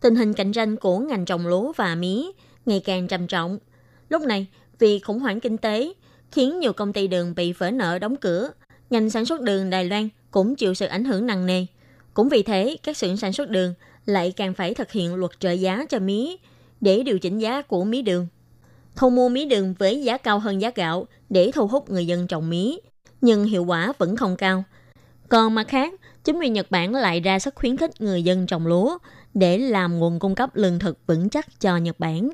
tình hình cạnh tranh của ngành trồng lúa và mía ngày càng trầm trọng. Lúc này, vì khủng hoảng kinh tế khiến nhiều công ty đường bị vỡ nợ đóng cửa, ngành sản xuất đường Đài Loan cũng chịu sự ảnh hưởng nặng nề. Cũng vì thế, các xưởng sản xuất đường lại càng phải thực hiện luật trợ giá cho mía để điều chỉnh giá của mía đường. Thu mua mía đường với giá cao hơn giá gạo để thu hút người dân trồng mía, nhưng hiệu quả vẫn không cao. Còn mặt khác, chính quyền Nhật Bản lại ra sức khuyến khích người dân trồng lúa để làm nguồn cung cấp lương thực vững chắc cho Nhật Bản.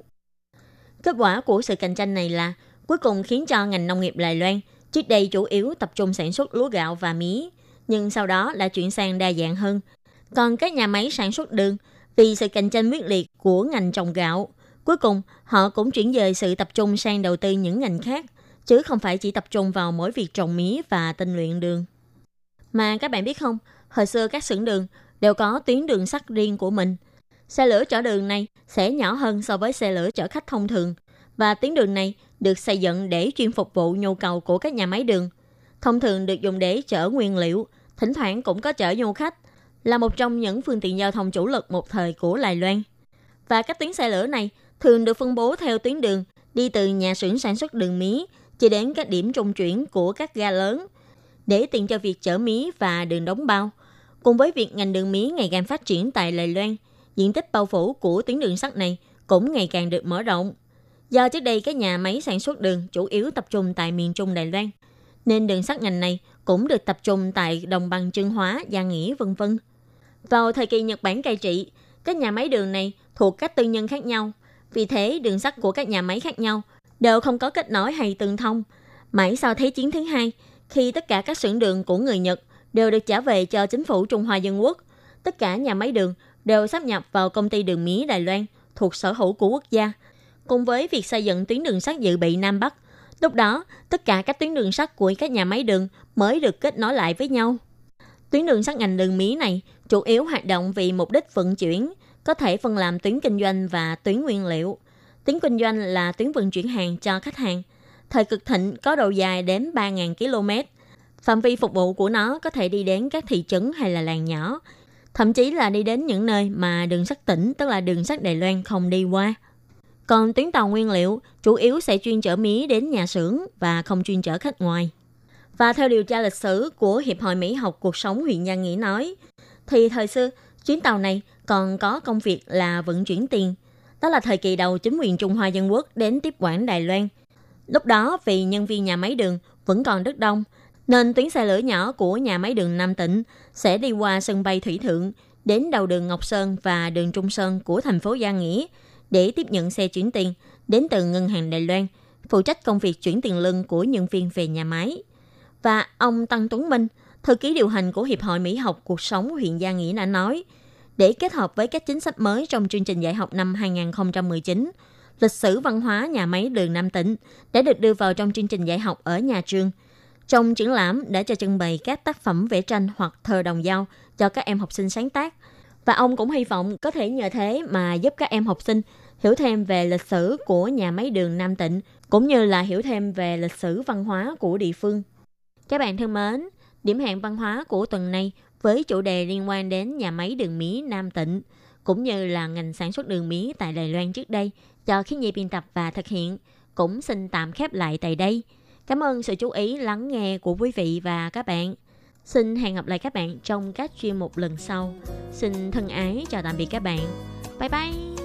Kết quả của sự cạnh tranh này là cuối cùng khiến cho ngành nông nghiệp Đài Loan trước đây chủ yếu tập trung sản xuất lúa gạo và mía, nhưng sau đó lại chuyển sang đa dạng hơn. Còn các nhà máy sản xuất đường, vì sự cạnh tranh quyết liệt của ngành trồng gạo, cuối cùng họ cũng chuyển dời sự tập trung sang đầu tư những ngành khác, chứ không phải chỉ tập trung vào mỗi việc trồng mía và tinh luyện đường. Mà các bạn biết không, hồi xưa các xưởng đường đều có tuyến đường sắt riêng của mình. Xe lửa chở đường này sẽ nhỏ hơn so với xe lửa chở khách thông thường và tuyến đường này được xây dựng để chuyên phục vụ nhu cầu của các nhà máy đường. Thông thường được dùng để chở nguyên liệu, thỉnh thoảng cũng có chở du khách, là một trong những phương tiện giao thông chủ lực một thời của Đài Loan. Và các tuyến xe lửa này thường được phân bố theo tuyến đường đi từ nhà xưởng sản xuất đường mía chỉ đến các điểm trung chuyển của các ga lớn để tiện cho việc chở mía và đường đóng bao. Cùng với việc ngành đường mía ngày càng phát triển tại Đài Loan, diện tích bao phủ của tuyến đường sắt này cũng ngày càng được mở rộng. Do trước đây các nhà máy sản xuất đường chủ yếu tập trung tại miền Trung Đài Loan, nên đường sắt ngành này cũng được tập trung tại đồng bằng Trương Hóa, Gia Nghĩa, vân vân. Vào thời kỳ Nhật Bản cai trị, các nhà máy đường này thuộc các tư nhân khác nhau. Vì thế, đường sắt của các nhà máy khác nhau đều không có kết nối hay tương thông. Mãi sau Thế chiến thứ hai, khi tất cả các xưởng đường của người Nhật đều được trả về cho chính phủ Trung Hoa Dân Quốc, tất cả nhà máy đường đều sắp nhập vào công ty đường mía Đài Loan thuộc sở hữu của quốc gia. Cùng với việc xây dựng tuyến đường sắt dự bị Nam Bắc, lúc đó tất cả các tuyến đường sắt của các nhà máy đường mới được kết nối lại với nhau. Tuyến đường sắt ngành đường mía này chủ yếu hoạt động vì mục đích vận chuyển, có thể phân làm tuyến kinh doanh và tuyến nguyên liệu. Tuyến kinh doanh là tuyến vận chuyển hàng cho khách hàng. Thời cực thịnh có độ dài đến 3.000 km. Phạm vi phục vụ của nó có thể đi đến các thị trấn hay là làng nhỏ, thậm chí là đi đến những nơi mà đường sắt tỉnh, tức là đường sắt Đài Loan không đi qua. Còn tuyến tàu nguyên liệu chủ yếu sẽ chuyên chở mía đến nhà xưởng và không chuyên chở khách ngoài. Và theo điều tra lịch sử của Hiệp hội Mỹ học cuộc sống huyện Giang Nghĩa nói, thì thời xưa chuyến tàu này còn có công việc là vận chuyển tiền. Đó là thời kỳ đầu chính quyền Trung Hoa Dân Quốc đến tiếp quản Đài Loan. Lúc đó vì nhân viên nhà máy đường vẫn còn rất đông, nên tuyến xe lửa nhỏ của nhà máy đường Nam Tỉnh sẽ đi qua sân bay Thủy Thượng đến đầu đường Ngọc Sơn và đường Trung Sơn của thành phố Gia Nghĩa để tiếp nhận xe chuyển tiền đến từ Ngân hàng Đài Loan, phụ trách công việc chuyển tiền lương của nhân viên về nhà máy. Và ông Tăng Tuấn Minh, thư ký điều hành của Hiệp hội Mỹ học cuộc sống huyện Gia Nghĩa đã nói, để kết hợp với các chính sách mới trong chương trình dạy học năm 2019, lịch sử văn hóa nhà máy đường Nam Tỉnh đã được đưa vào trong chương trình dạy học ở nhà trường. Trong triển lãm đã cho trưng bày các tác phẩm vẽ tranh hoặc thơ đồng dao cho các em học sinh sáng tác. Và ông cũng hy vọng có thể nhờ thế mà giúp các em học sinh hiểu thêm về lịch sử của nhà máy đường Nam Tịnh, cũng như là hiểu thêm về lịch sử văn hóa của địa phương. Các bạn thân mến, điểm hẹn văn hóa của tuần này với chủ đề liên quan đến nhà máy đường mía Nam Tịnh, cũng như là ngành sản xuất đường mía tại Đài Loan trước đây, cho khi nhi biên tập và thực hiện, cũng xin tạm khép lại tại đây. Cảm ơn sự chú ý lắng nghe của quý vị và các bạn. Xin hẹn gặp lại các bạn trong các chuyên mục lần sau. Xin thân ái chào tạm biệt các bạn. Bye bye!